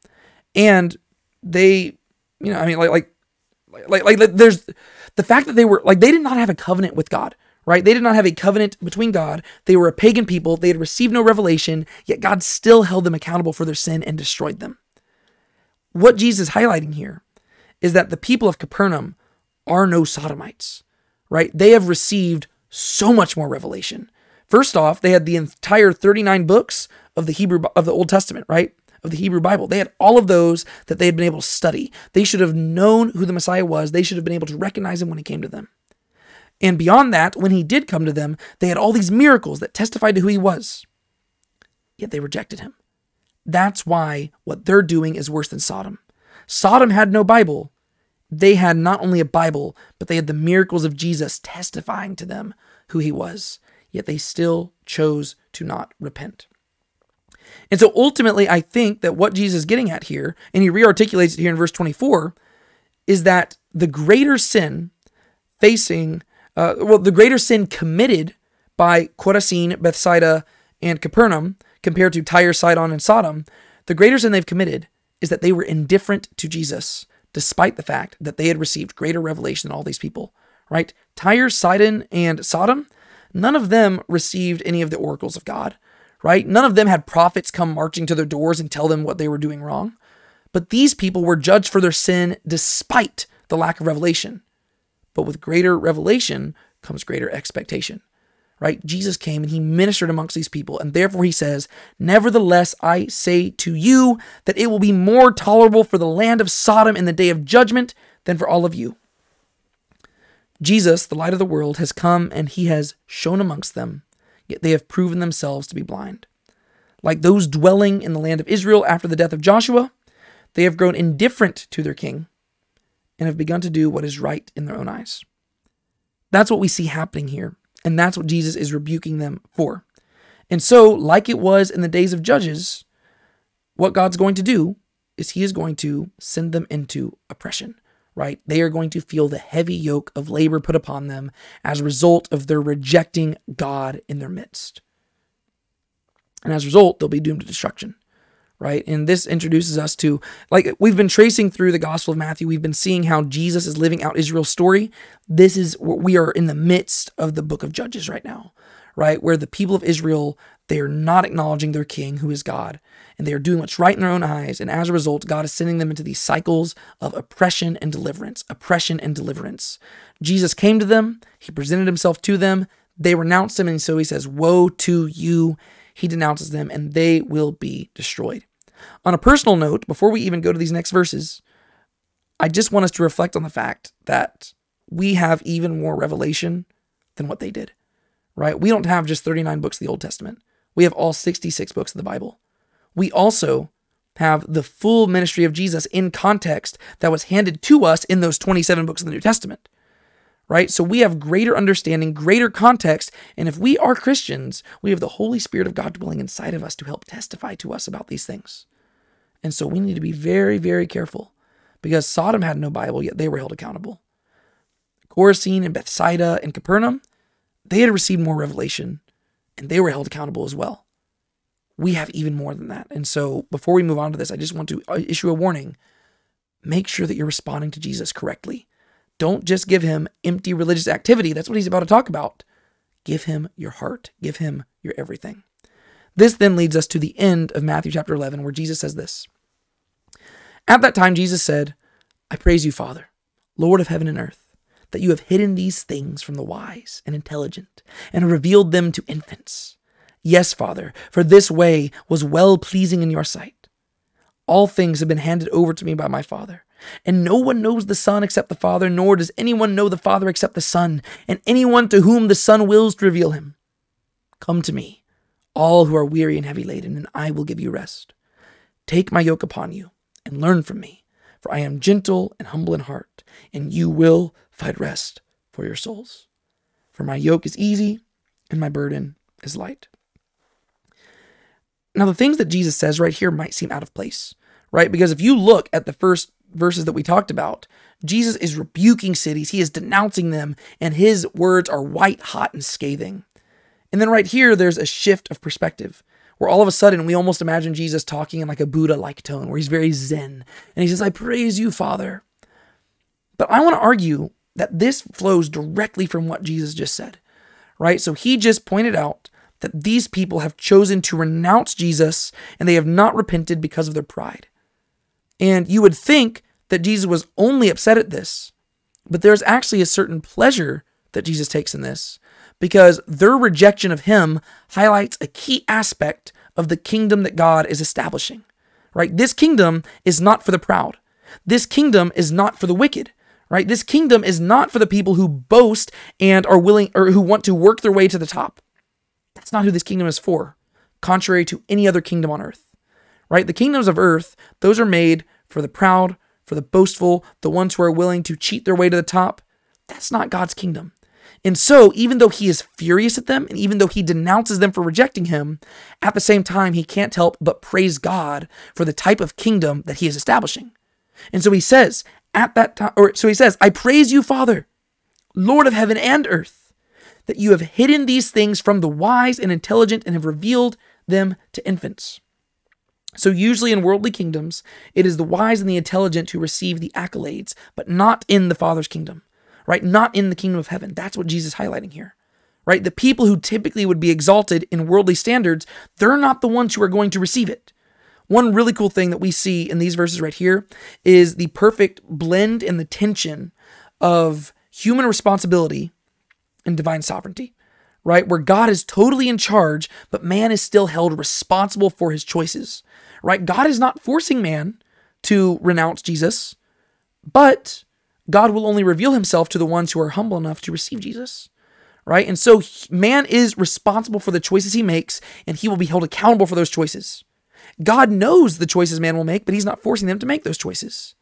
Speaker 1: and they, you know, I mean, like, like like, like, like there's the fact that they were like they did not have a covenant with God, right? They did not have a covenant between God. They were a pagan people. They had received no revelation, yet God still held them accountable for their sin and destroyed them. What Jesus is highlighting here is that the people of Capernaum are no sodomites, right? They have received so much more revelation. First off, they had the entire 39 books of the Hebrew of the Old Testament, right? of the Hebrew Bible. They had all of those that they had been able to study. They should have known who the Messiah was. They should have been able to recognize him when he came to them. And beyond that, when he did come to them, they had all these miracles that testified to who he was. Yet they rejected him. That's why what they're doing is worse than Sodom. Sodom had no Bible. They had not only a Bible, but they had the miracles of Jesus testifying to them who he was. Yet they still chose to not repent. And so ultimately, I think that what Jesus is getting at here, and he rearticulates it here in verse 24, is that the greater sin facing, uh, well, the greater sin committed by Chorazin, Bethsaida, and Capernaum compared to Tyre, Sidon, and Sodom, the greater sin they've committed is that they were indifferent to Jesus, despite the fact that they had received greater revelation than all these people, right? Tyre, Sidon, and Sodom, none of them received any of the oracles of God right? None of them had prophets come marching to their doors and tell them what they were doing wrong. But these people were judged for their sin despite the lack of revelation. But with greater revelation comes greater expectation, right? Jesus came and he ministered amongst these people. And therefore he says, Nevertheless, I say to you that it will be more tolerable for the land of Sodom in the day of judgment than for all of you. Jesus, the light of the world, has come and he has shone amongst them yet they have proven themselves to be blind. Like those dwelling in the land of Israel after the death of Joshua, they have grown indifferent to their king and have begun to do what is right in their own eyes. That's what we see happening here, and that's what Jesus is rebuking them for. And so, like it was in the days of Judges, what God's going to do is he is going to send them into oppression right? They are going to feel the heavy yoke of labor put upon them as a result of their rejecting God in their midst. And as a result, they'll be doomed to destruction, right? And this introduces us to, like, we've been tracing through the Gospel of Matthew, we've been seeing how Jesus is living out Israel's story. This is what we are in the midst of the book of Judges right now, right? Where the people of Israel, they are not acknowledging their king, who is God, and they are doing what's right in their own eyes. And as a result, God is sending them into these cycles of oppression and deliverance, oppression and deliverance. Jesus came to them, he presented himself to them, they renounced him, and so he says, Woe to you! He denounces them, and they will be destroyed. On a personal note, before we even go to these next verses, I just want us to reflect on the fact that we have even more revelation than what they did, right? We don't have just 39 books of the Old Testament, we have all 66 books of the Bible. We also have the full ministry of Jesus in context that was handed to us in those 27 books of the New Testament. Right? So we have greater understanding, greater context, and if we are Christians, we have the Holy Spirit of God dwelling inside of us to help testify to us about these things. And so we need to be very, very careful because Sodom had no Bible, yet they were held accountable. Chorazin and Bethsaida and Capernaum, they had received more revelation and they were held accountable as well we have even more than that. And so before we move on to this, I just want to uh, issue a warning. Make sure that you're responding to Jesus correctly. Don't just give him empty religious activity. That's what he's about to talk about. Give him your heart, give him your everything. This then leads us to the end of Matthew chapter 11, where Jesus says this At that time, Jesus said, I praise you, Father, Lord of heaven and earth, that you have hidden these things from the wise and intelligent and revealed them to infants. Yes, Father, for this way was well pleasing in your sight. All things have been handed over to me by my Father. And no one knows the Son except the Father, nor does anyone know the Father except the Son, and anyone to whom the Son wills to reveal him. Come to me, all who are weary and heavy laden, and I will give you rest. Take my yoke upon you, and learn from me, for I am gentle and humble in heart, and you will find rest for your souls. For my yoke is easy, and my burden is light. Now, the things that Jesus says right here might seem out of place, right? Because if you look at the first verses that we talked about, Jesus is rebuking cities, he is denouncing them, and his words are white hot and scathing. And then right here, there's a shift of perspective where all of a sudden we almost imagine Jesus talking in like a Buddha like tone, where he's very zen. And he says, I praise you, Father. But I want to argue that this flows directly from what Jesus just said, right? So he just pointed out that these people have chosen to renounce Jesus and they have not repented because of their pride. And you would think that Jesus was only upset at this, but there's actually a certain pleasure that Jesus takes in this because their rejection of him highlights a key aspect of the kingdom that God is establishing. Right? This kingdom is not for the proud. This kingdom is not for the wicked right? This kingdom is not for the people who boast and are willing or who want to work their way to the top. That's not who this kingdom is for, contrary to any other kingdom on earth. Right? The kingdoms of earth, those are made for the proud, for the boastful, the ones who are willing to cheat their way to the top. That's not God's kingdom. And so, even though he is furious at them, and even though he denounces them for rejecting him, at the same time, he can't help but praise God for the type of kingdom that he is establishing. And so he says, at that time, or so he says, I praise you, Father, Lord of heaven and earth that you have hidden these things from the wise and intelligent and have revealed them to infants. So, usually in worldly kingdoms, it is the wise and the intelligent who receive the accolades, but not in the Father's kingdom, right? Not in the kingdom of heaven. That's what Jesus is highlighting here, right? The people who typically would be exalted in worldly standards, they're not the ones who are going to receive it. One really cool thing that we see in these verses right here is the perfect blend and the tension of human responsibility and divine sovereignty, right? Where God is totally in charge, but man is still held responsible for his choices, right? God is not forcing man to renounce Jesus, but God will only reveal himself to the ones who are humble enough to receive Jesus, right? And so man is responsible for the choices he makes, and he will be held accountable for those choices. God knows the choices man will make, but he's not forcing them to make those choices.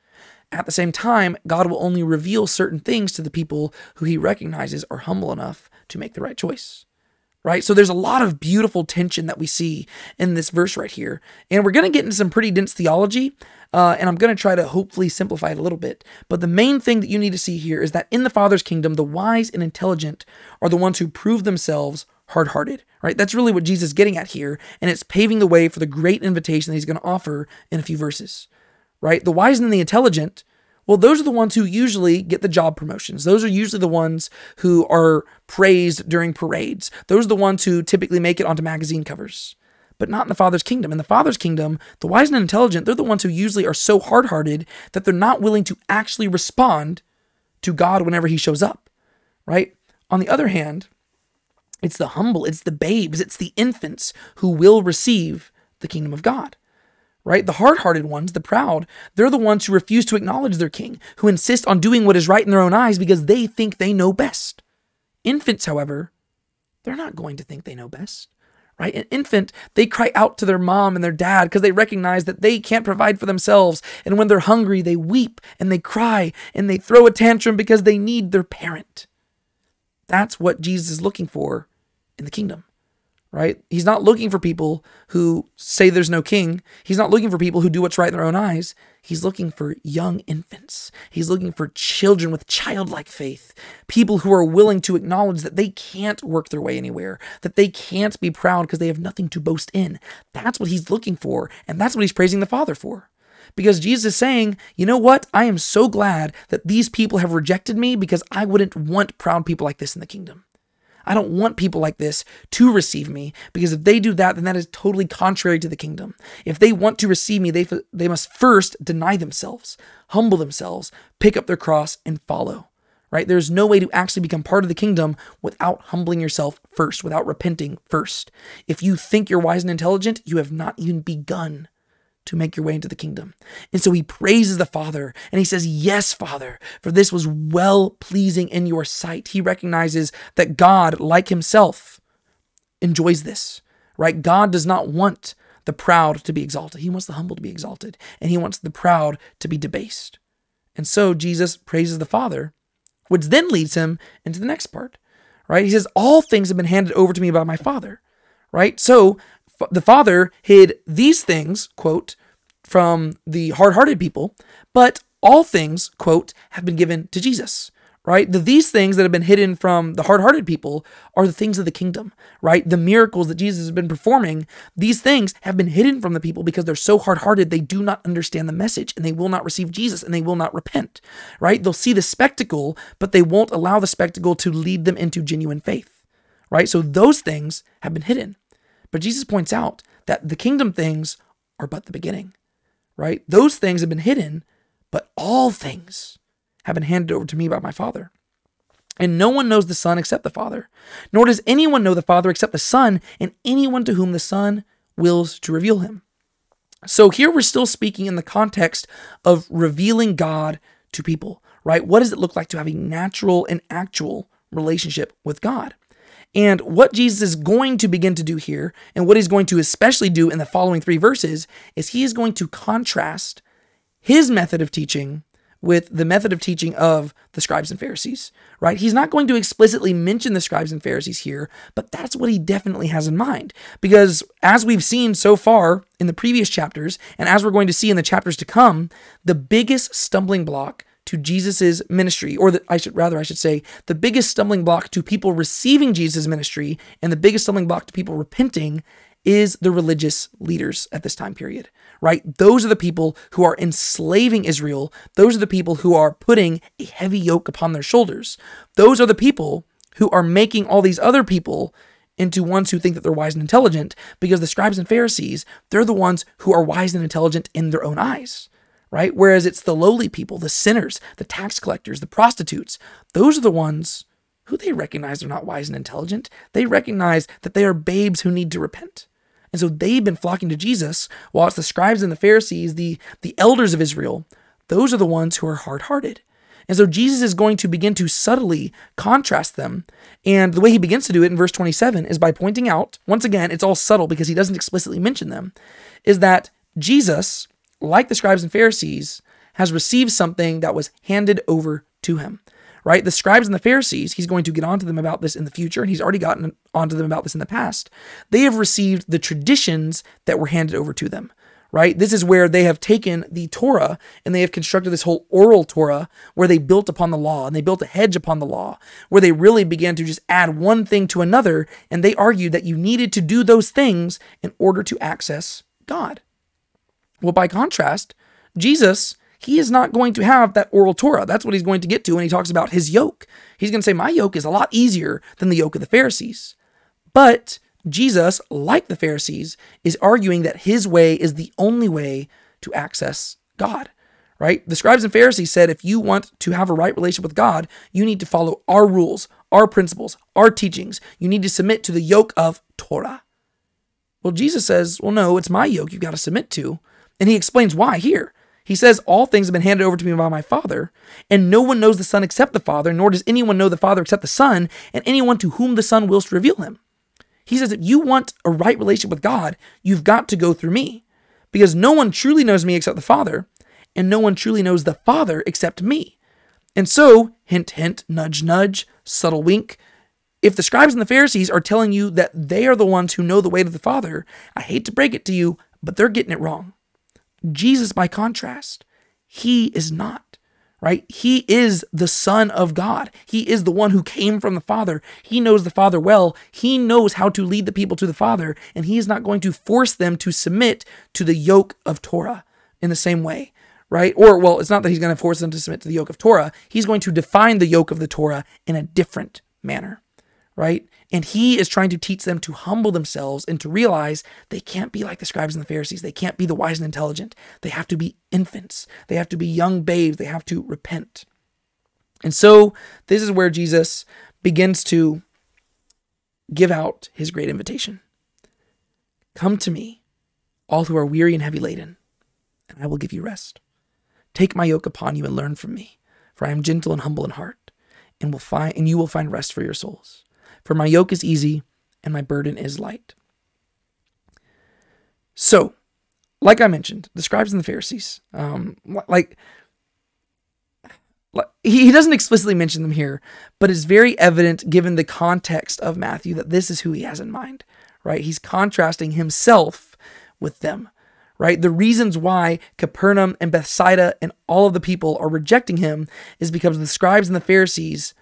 Speaker 1: At the same time, God will only reveal certain things to the people who he recognizes are humble enough to make the right choice. Right? So there's a lot of beautiful tension that we see in this verse right here. And we're going to get into some pretty dense theology, uh, and I'm going to try to hopefully simplify it a little bit. But the main thing that you need to see here is that in the Father's kingdom, the wise and intelligent are the ones who prove themselves hard hearted, right? That's really what Jesus is getting at here, and it's paving the way for the great invitation that he's going to offer in a few verses right? The wise and the intelligent, well, those are the ones who usually get the job promotions. Those are usually the ones who are praised during parades. Those are the ones who typically make it onto magazine covers. But not in the Father's kingdom. In the Father's kingdom, the wise and intelligent, they're the ones who usually are so hard hearted that they're not willing to actually respond to God whenever He shows up, right? On the other hand, it's the humble, it's the babes, it's the infants who will receive the kingdom of God right? The hard hearted ones, the proud, they're the ones who refuse to acknowledge their king, who insist on doing what is right in their own eyes because they think they know best. Infants, however, they're not going to think they know best. Right? An infant, they cry out to their mom and their dad because they recognize that they can't provide for themselves. And when they're hungry, they weep and they cry and they throw a tantrum because they need their parent. That's what Jesus is looking for in the kingdom right? He's not looking for people who say there's no king. He's not looking for people who do what's right in their own eyes. He's looking for young infants. He's looking for children with childlike faith, people who are willing to acknowledge that they can't work their way anywhere, that they can't be proud because they have nothing to boast in. That's what he's looking for, and that's what he's praising the Father for. Because Jesus is saying, you know what? I am so glad that these people have rejected me because I wouldn't want proud people like this in the kingdom. I don't want people like this to receive me because if they do that, then that is totally contrary to the kingdom. If they want to receive me, they, they must first deny themselves, humble themselves, pick up their cross, and follow. Right? There's no way to actually become part of the kingdom without humbling yourself first, without repenting first. If you think you're wise and intelligent, you have not even begun to make your way into the kingdom. And so he praises the Father and he says, Yes, Father, for this was well pleasing in your sight. He recognizes that God, like himself, enjoys this, right? God does not want the proud to be exalted. He wants the humble to be exalted, and he wants the proud to be debased. And so Jesus praises the Father, which then leads him into the next part, right? He says, All things have been handed over to me by my Father, right? So the Father hid these things, quote, from the hard hearted people, but all things, quote, have been given to Jesus, right? The, these things that have been hidden from the hard hearted people are the things of the kingdom, right? The miracles that Jesus has been performing, these things have been hidden from the people because they're so hard hearted, they do not understand the message and they will not receive Jesus and they will not repent, right? They'll see the spectacle, but they won't allow the spectacle to lead them into genuine faith, right? So those things have been hidden. But Jesus points out that the kingdom things are but the beginning, right? Those things have been hidden, but all things have been handed over to me by my Father. And no one knows the Son except the Father, nor does anyone know the Father except the Son, and anyone to whom the Son wills to reveal him. So here we're still speaking in the context of revealing God to people, right? What does it look like to have a natural and actual relationship with God? And what Jesus is going to begin to do here, and what he's going to especially do in the following three verses, is he is going to contrast his method of teaching with the method of teaching of the scribes and Pharisees, right? He's not going to explicitly mention the scribes and Pharisees here, but that's what he definitely has in mind. Because as we've seen so far in the previous chapters, and as we're going to see in the chapters to come, the biggest stumbling block to Jesus's ministry, or the, I should rather I should say the biggest stumbling block to people receiving Jesus' ministry and the biggest stumbling block to people repenting is the religious leaders at this time period, right? Those are the people who are enslaving Israel. Those are the people who are putting a heavy yoke upon their shoulders. Those are the people who are making all these other people into ones who think that they're wise and intelligent because the scribes and Pharisees, they're the ones who are wise and intelligent in their own eyes right? Whereas it's the lowly people, the sinners, the tax collectors, the prostitutes, those are the ones who they recognize are not wise and intelligent. They recognize that they are babes who need to repent. And so they've been flocking to Jesus, while it's the scribes and the Pharisees, the, the elders of Israel, those are the ones who are hard hearted. And so Jesus is going to begin to subtly contrast them. And the way he begins to do it in verse 27 is by pointing out, once again, it's all subtle because he doesn't explicitly mention them, is that Jesus like the scribes and Pharisees, has received something that was handed over to him. Right? The scribes and the Pharisees, he's going to get onto them about this in the future, and he's already gotten onto them about this in the past. They have received the traditions that were handed over to them. Right? This is where they have taken the Torah and they have constructed this whole oral Torah where they built upon the law and they built a hedge upon the law, where they really began to just add one thing to another. And they argued that you needed to do those things in order to access God. Well, by contrast, Jesus, he is not going to have that oral Torah. That's what he's going to get to when he talks about his yoke. He's going to say, My yoke is a lot easier than the yoke of the Pharisees. But Jesus, like the Pharisees, is arguing that his way is the only way to access God, right? The scribes and Pharisees said if you want to have a right relationship with God, you need to follow our rules, our principles, our teachings. You need to submit to the yoke of Torah. Well, Jesus says, well, no, it's my yoke you've got to submit to And he explains why here. He says, All things have been handed over to me by my Father, and no one knows the Son except the Father, nor does anyone know the Father except the Son, and anyone to whom the Son wills to reveal him. He says, If you want a right relationship with God, you've got to go through me, because no one truly knows me except the Father, and no one truly knows the Father except me. And so, hint, hint, nudge, nudge, subtle wink, if the scribes and the Pharisees are telling you that they are the ones who know the way to the Father, I hate to break it to you, but they're getting it wrong. Jesus, by contrast, he is not, right? He is the Son of God. He is the one who came from the Father. He knows the Father well. He knows how to lead the people to the Father, and he is not going to force them to submit to the yoke of Torah in the same way right? Or, well, it's not that he's going to force them to submit to the yoke of Torah. He's going to define the yoke of the Torah in a different manner right? And he is trying to teach them to humble themselves and to realize they can't be like the scribes and the Pharisees. They can't be the wise and intelligent. They have to be infants. They have to be young babes. They have to repent. And so this is where Jesus begins to give out his great invitation Come to me, all who are weary and heavy laden, and I will give you rest. Take my yoke upon you and learn from me, for I am gentle and humble in heart, and will find and you will find rest for your souls. For my yoke is easy and my burden is light. So, like I mentioned, the scribes and the Pharisees, um, like, he doesn't explicitly mention them here, but it's very evident given the context of Matthew that this is who he has in mind, right? He's contrasting himself with them, right? The reasons why Capernaum and Bethsaida and all of the people are rejecting him is because the scribes and the Pharisees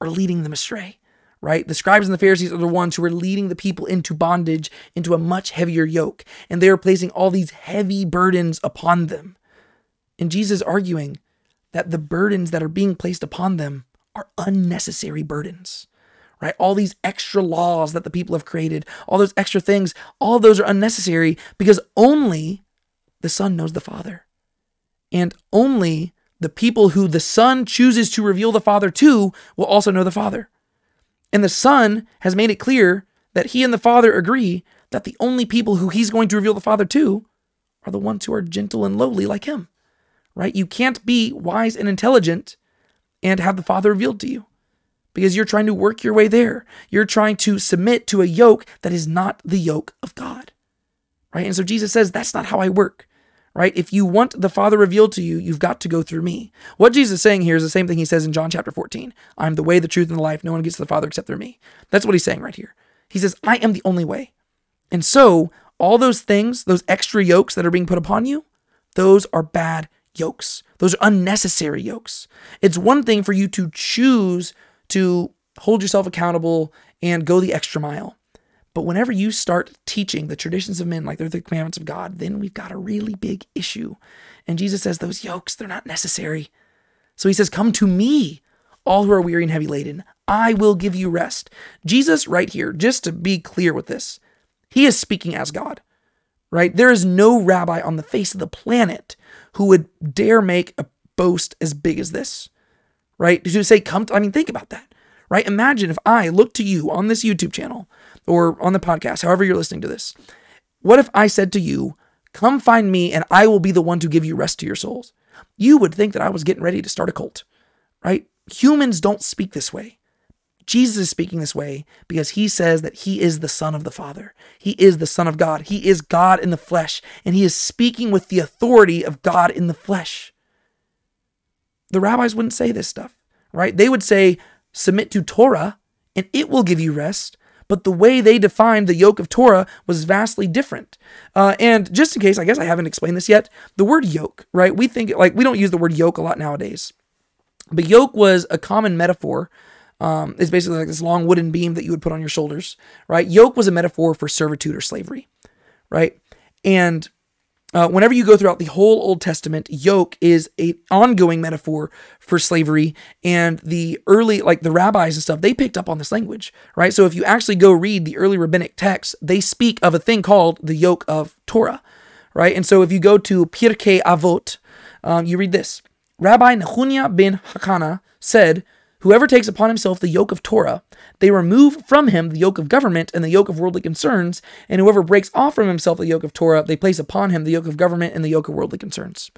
Speaker 1: are leading them astray right? The scribes and the Pharisees are the ones who are leading the people into bondage, into a much heavier yoke, and they are placing all these heavy burdens upon them. And Jesus arguing that the burdens that are being placed upon them are unnecessary burdens. Right? All these extra laws that the people have created, all those extra things, all those are unnecessary because only the Son knows the Father. And only the people who the Son chooses to reveal the Father to will also know the Father. And the Son has made it clear that he and the Father agree that the only people who he's going to reveal the Father to are the ones who are gentle and lowly like him. Right? You can't be wise and intelligent and have the Father revealed to you because you're trying to work your way there. You're trying to submit to a yoke that is not the yoke of God. Right? And so Jesus says, That's not how I work right? If you want the Father revealed to you, you've got to go through me. What Jesus is saying here is the same thing he says in John chapter 14. I'm the way, the truth, and the life. No one gets to the Father except through me. That's what he's saying right here. He says, I am the only way. And so, all those things, those extra yokes that are being put upon you, those are bad yokes. Those are unnecessary yokes. It's one thing for you to choose to hold yourself accountable and go the extra mile. But whenever you start teaching the traditions of men like they're the commandments of God, then we've got a really big issue. And Jesus says those yokes, they're not necessary. So he says, Come to me, all who are weary and heavy laden. I will give you rest. Jesus, right here, just to be clear with this, he is speaking as God, right? There is no rabbi on the face of the planet who would dare make a boast as big as this, right? To say, Come to, I mean, think about that, right? Imagine if I look to you on this YouTube channel or on the podcast, however you're listening to this. What if I said to you, Come find me and I will be the one to give you rest to your souls? You would think that I was getting ready to start a cult, right? Humans don't speak this way. Jesus is speaking this way because he says that he is the Son of the Father. He is the Son of God. He is God in the flesh, and he is speaking with the authority of God in the flesh. The rabbis wouldn't say this stuff, right? They would say, submit to Torah and it will give you rest but the way they defined the yoke of Torah was vastly different. Uh, and just in case, I guess I haven't explained this yet, the word yoke, right? We think like we don't use the word yoke a lot nowadays, but yoke was a common metaphor. Um, it's basically like this long wooden beam that you would put on your shoulders, right? Yoke was a metaphor for servitude or slavery, right? And uh, whenever you go throughout the whole Old Testament, yoke is a ongoing metaphor for slavery, and the early, like the rabbis and stuff, they picked up on this language, right? So if you actually go read the early rabbinic texts, they speak of a thing called the yoke of Torah, right? And so if you go to Pirkei Avot, um, you read this: Rabbi Nehunya ben Hakana said, Whoever takes upon himself the yoke of Torah, they remove from him the yoke of government and the yoke of worldly concerns, and whoever breaks off from himself the yoke of Torah, they place upon him the yoke of government and the yoke of worldly concerns.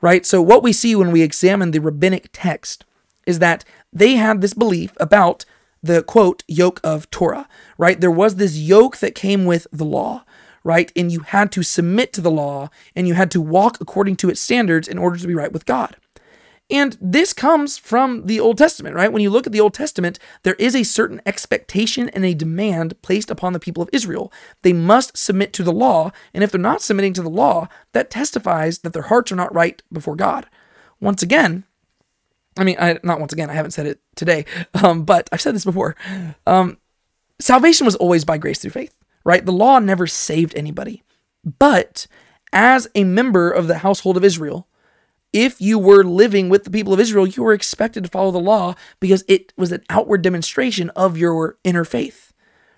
Speaker 1: Right? So, what we see when we examine the rabbinic text is that they had this belief about the quote, yoke of Torah, right? There was this yoke that came with the law, right? And you had to submit to the law and you had to walk according to its standards in order to be right with God. And this comes from the Old Testament, right? When you look at the Old Testament, there is a certain expectation and a demand placed upon the people of Israel. They must submit to the law, and if they're not submitting to the law, that testifies that their hearts are not right before God. Once again, I mean, I, not once again, I haven't said it today, um, but I've said this before. Um, salvation was always by grace through faith, right? The law never saved anybody. But as a member of the household of Israel, if you were living with the people of Israel, you were expected to follow the law because it was an outward demonstration of your inner faith,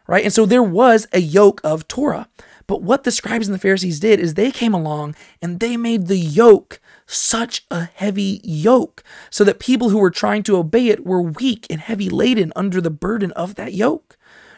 Speaker 1: right? And so there was a yoke of Torah. But what the scribes and the Pharisees did is they came along and they made the yoke such a heavy yoke so that people who were trying to obey it were weak and heavy laden under the burden of that yoke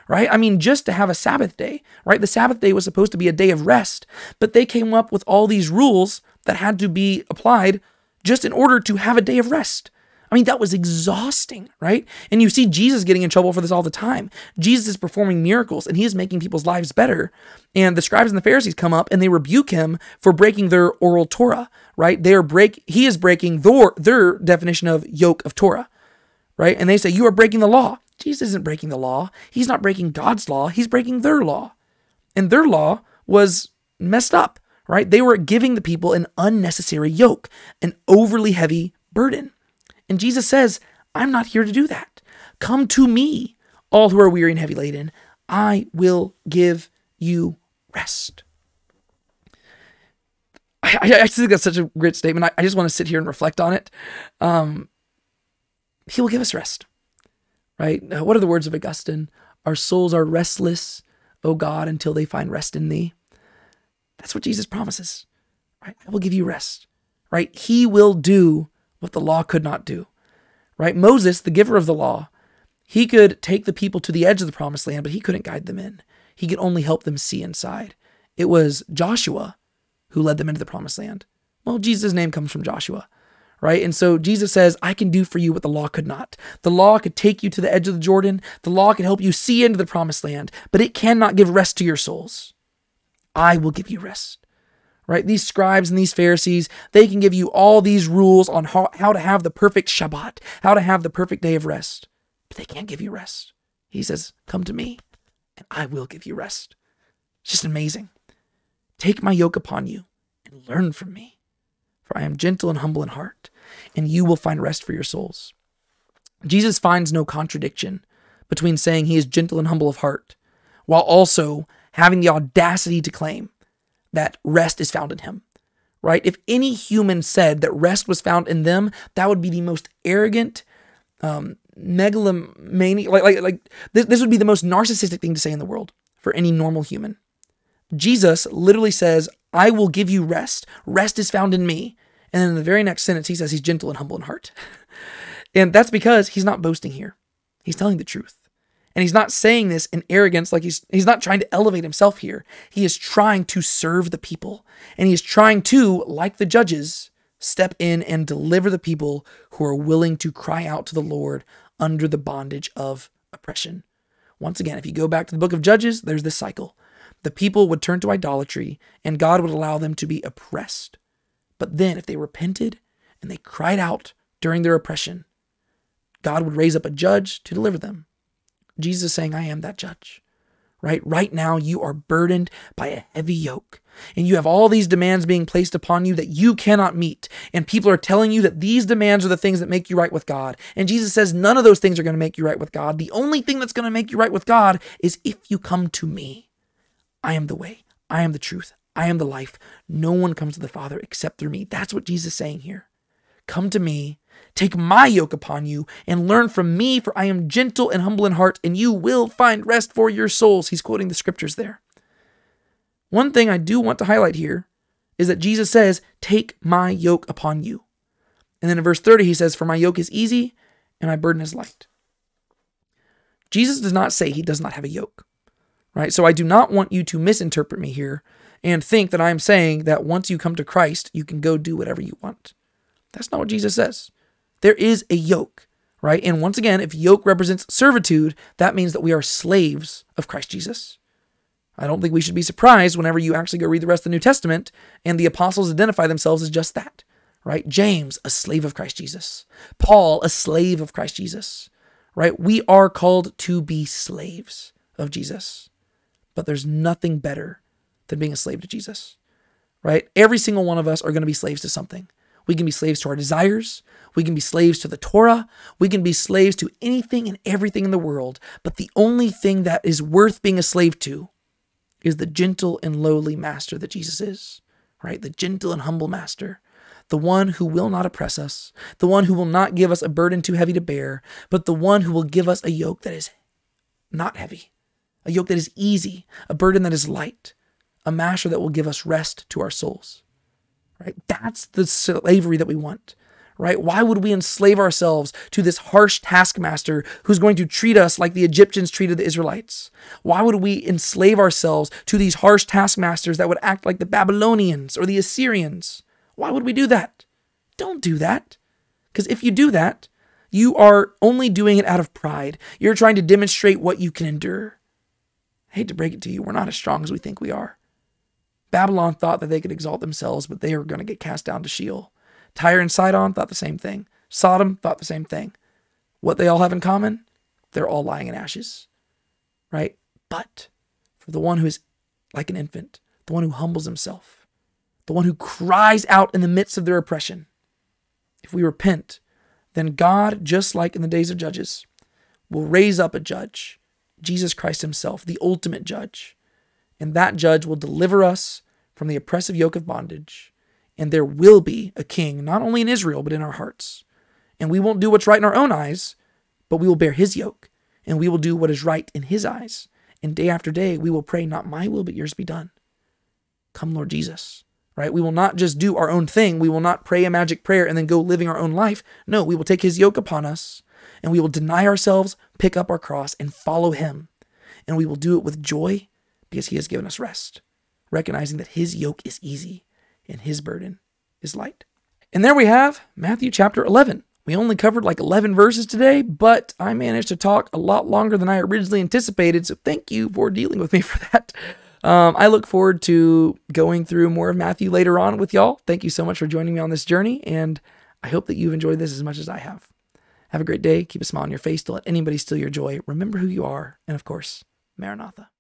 Speaker 1: right? I mean, just to have a Sabbath day, right? The Sabbath day was supposed to be a day of rest, but they came up with all these rules that had to be applied just in order to have a day of rest. I mean, that was exhausting, right? And you see Jesus getting in trouble for this all the time. Jesus is performing miracles and he is making people's lives better. And the scribes and the Pharisees come up and they rebuke him for breaking their oral Torah, right? They are break he is breaking their their definition of yoke of Torah, right? And they say, You are breaking the law. Jesus isn't breaking the law. He's not breaking God's law. He's breaking their law. And their law was messed up, right? They were giving the people an unnecessary yoke, an overly heavy burden. And Jesus says, I'm not here to do that. Come to me, all who are weary and heavy laden. I will give you rest. I, I, I think that's such a great statement. I, I just want to sit here and reflect on it. Um, he will give us rest, right? Uh, what are the words of Augustine? Our souls are restless, O God, until they find rest in thee. That's what Jesus promises, right? I will give you rest, right? He will do what the law could not do. Right? Moses, the giver of the law, he could take the people to the edge of the promised land, but he couldn't guide them in. He could only help them see inside. It was Joshua who led them into the promised land. Well, Jesus' name comes from Joshua, right? And so Jesus says, I can do for you what the law could not. The law could take you to the edge of the Jordan, the law could help you see into the promised land, but it cannot give rest to your souls. I will give you rest right? These scribes and these Pharisees, they can give you all these rules on how, how to have the perfect Shabbat, how to have the perfect day of rest, but they can't give you rest. He says, Come to me, and I will give you rest. It's just amazing. Take my yoke upon you and learn from me, for I am gentle and humble in heart, and you will find rest for your souls. Jesus finds no contradiction between saying he is gentle and humble of heart while also having the audacity to claim that rest is found in him. Right? If any human said that rest was found in them, that would be the most arrogant, um, megalomaniac, like, like, like this, this would be the most narcissistic thing to say in the world for any normal human. Jesus literally says, I will give you rest. Rest is found in me. And then in the very next sentence, he says he's gentle and humble in heart. and that's because he's not boasting here. He's telling the truth. And he's not saying this in arrogance, like he's he's not trying to elevate himself here. He is trying to serve the people. And he is trying to, like the judges, step in and deliver the people who are willing to cry out to the Lord under the bondage of oppression. Once again, if you go back to the book of Judges, there's this cycle. The people would turn to idolatry, and God would allow them to be oppressed. But then, if they repented and they cried out during their oppression, God would raise up a judge to deliver them. Jesus is saying, I am that judge. Right? Right now, you are burdened by a heavy yoke, and you have all these demands being placed upon you that you cannot meet. And people are telling you that these demands are the things that make you right with God. And Jesus says, none of those things are going to make you right with God. The only thing that's going to make you right with God is if you come to me. I am the way, I am the truth, I am the life. No one comes to the Father except through me. That's what Jesus is saying here. Come to me Take my yoke upon you and learn from me, for I am gentle and humble in heart, and you will find rest for your souls. He's quoting the scriptures there. One thing I do want to highlight here is that Jesus says, Take my yoke upon you. And then in verse 30, he says, For my yoke is easy and my burden is light. Jesus does not say he does not have a yoke, right? So I do not want you to misinterpret me here and think that I'm saying that once you come to Christ, you can go do whatever you want. That's not what Jesus says. There is a yoke, right? And once again, if yoke represents servitude, that means that we are slaves of Christ Jesus. I don't think we should be surprised whenever you actually go read the rest of the New Testament and the apostles identify themselves as just that, right? James, a slave of Christ Jesus. Paul, a slave of Christ Jesus, right? We are called to be slaves of Jesus, but there's nothing better than being a slave to Jesus, right? Every single one of us are going to be slaves to something. We can be slaves to our desires. We can be slaves to the Torah. We can be slaves to anything and everything in the world. But the only thing that is worth being a slave to is the gentle and lowly master that Jesus is, right? The gentle and humble master, the one who will not oppress us, the one who will not give us a burden too heavy to bear, but the one who will give us a yoke that is not heavy, a yoke that is easy, a burden that is light, a master that will give us rest to our souls right? That's the slavery that we want, right? Why would we enslave ourselves to this harsh taskmaster who's going to treat us like the Egyptians treated the Israelites? Why would we enslave ourselves to these harsh taskmasters that would act like the Babylonians or the Assyrians? Why would we do that? Don't do that. Because if you do that, you are only doing it out of pride. You're trying to demonstrate what you can endure. Hate to break it to you, we're not as strong as we think we are. Babylon thought that they could exalt themselves, but they were going to get cast down to Sheol. Tyre and Sidon thought the same thing. Sodom thought the same thing. What they all have in common? They're all lying in ashes, right? But for the one who is like an infant, the one who humbles himself, the one who cries out in the midst of their oppression, if we repent, then God, just like in the days of Judges, will raise up a judge, Jesus Christ Himself, the ultimate judge and that judge will deliver us from the oppressive yoke of bondage. And there will be a king, not only in Israel, but in our hearts. And we won't do what's right in our own eyes, but we will bear his yoke, and we will do what is right in his eyes. And day after day, we will pray, Not my will, but yours be done. Come, Lord Jesus. Right? We will not just do our own thing. We will not pray a magic prayer and then go living our own life. No, we will take his yoke upon us and we will deny ourselves, pick up our cross, and follow him. And we will do it with joy because he has given us rest, recognizing that his yoke is easy and his burden is light. And there we have Matthew chapter 11. We only covered like 11 verses today, but I managed to talk a lot longer than I originally anticipated. So thank you for dealing with me for that. Um, I look forward to going through more of Matthew later on with y'all. Thank you so much for joining me on this journey, and I hope that you've enjoyed this as much as I have. Have a great day. Keep a smile on your face. Don't let anybody steal your joy. Remember who you are. And of course, Maranatha.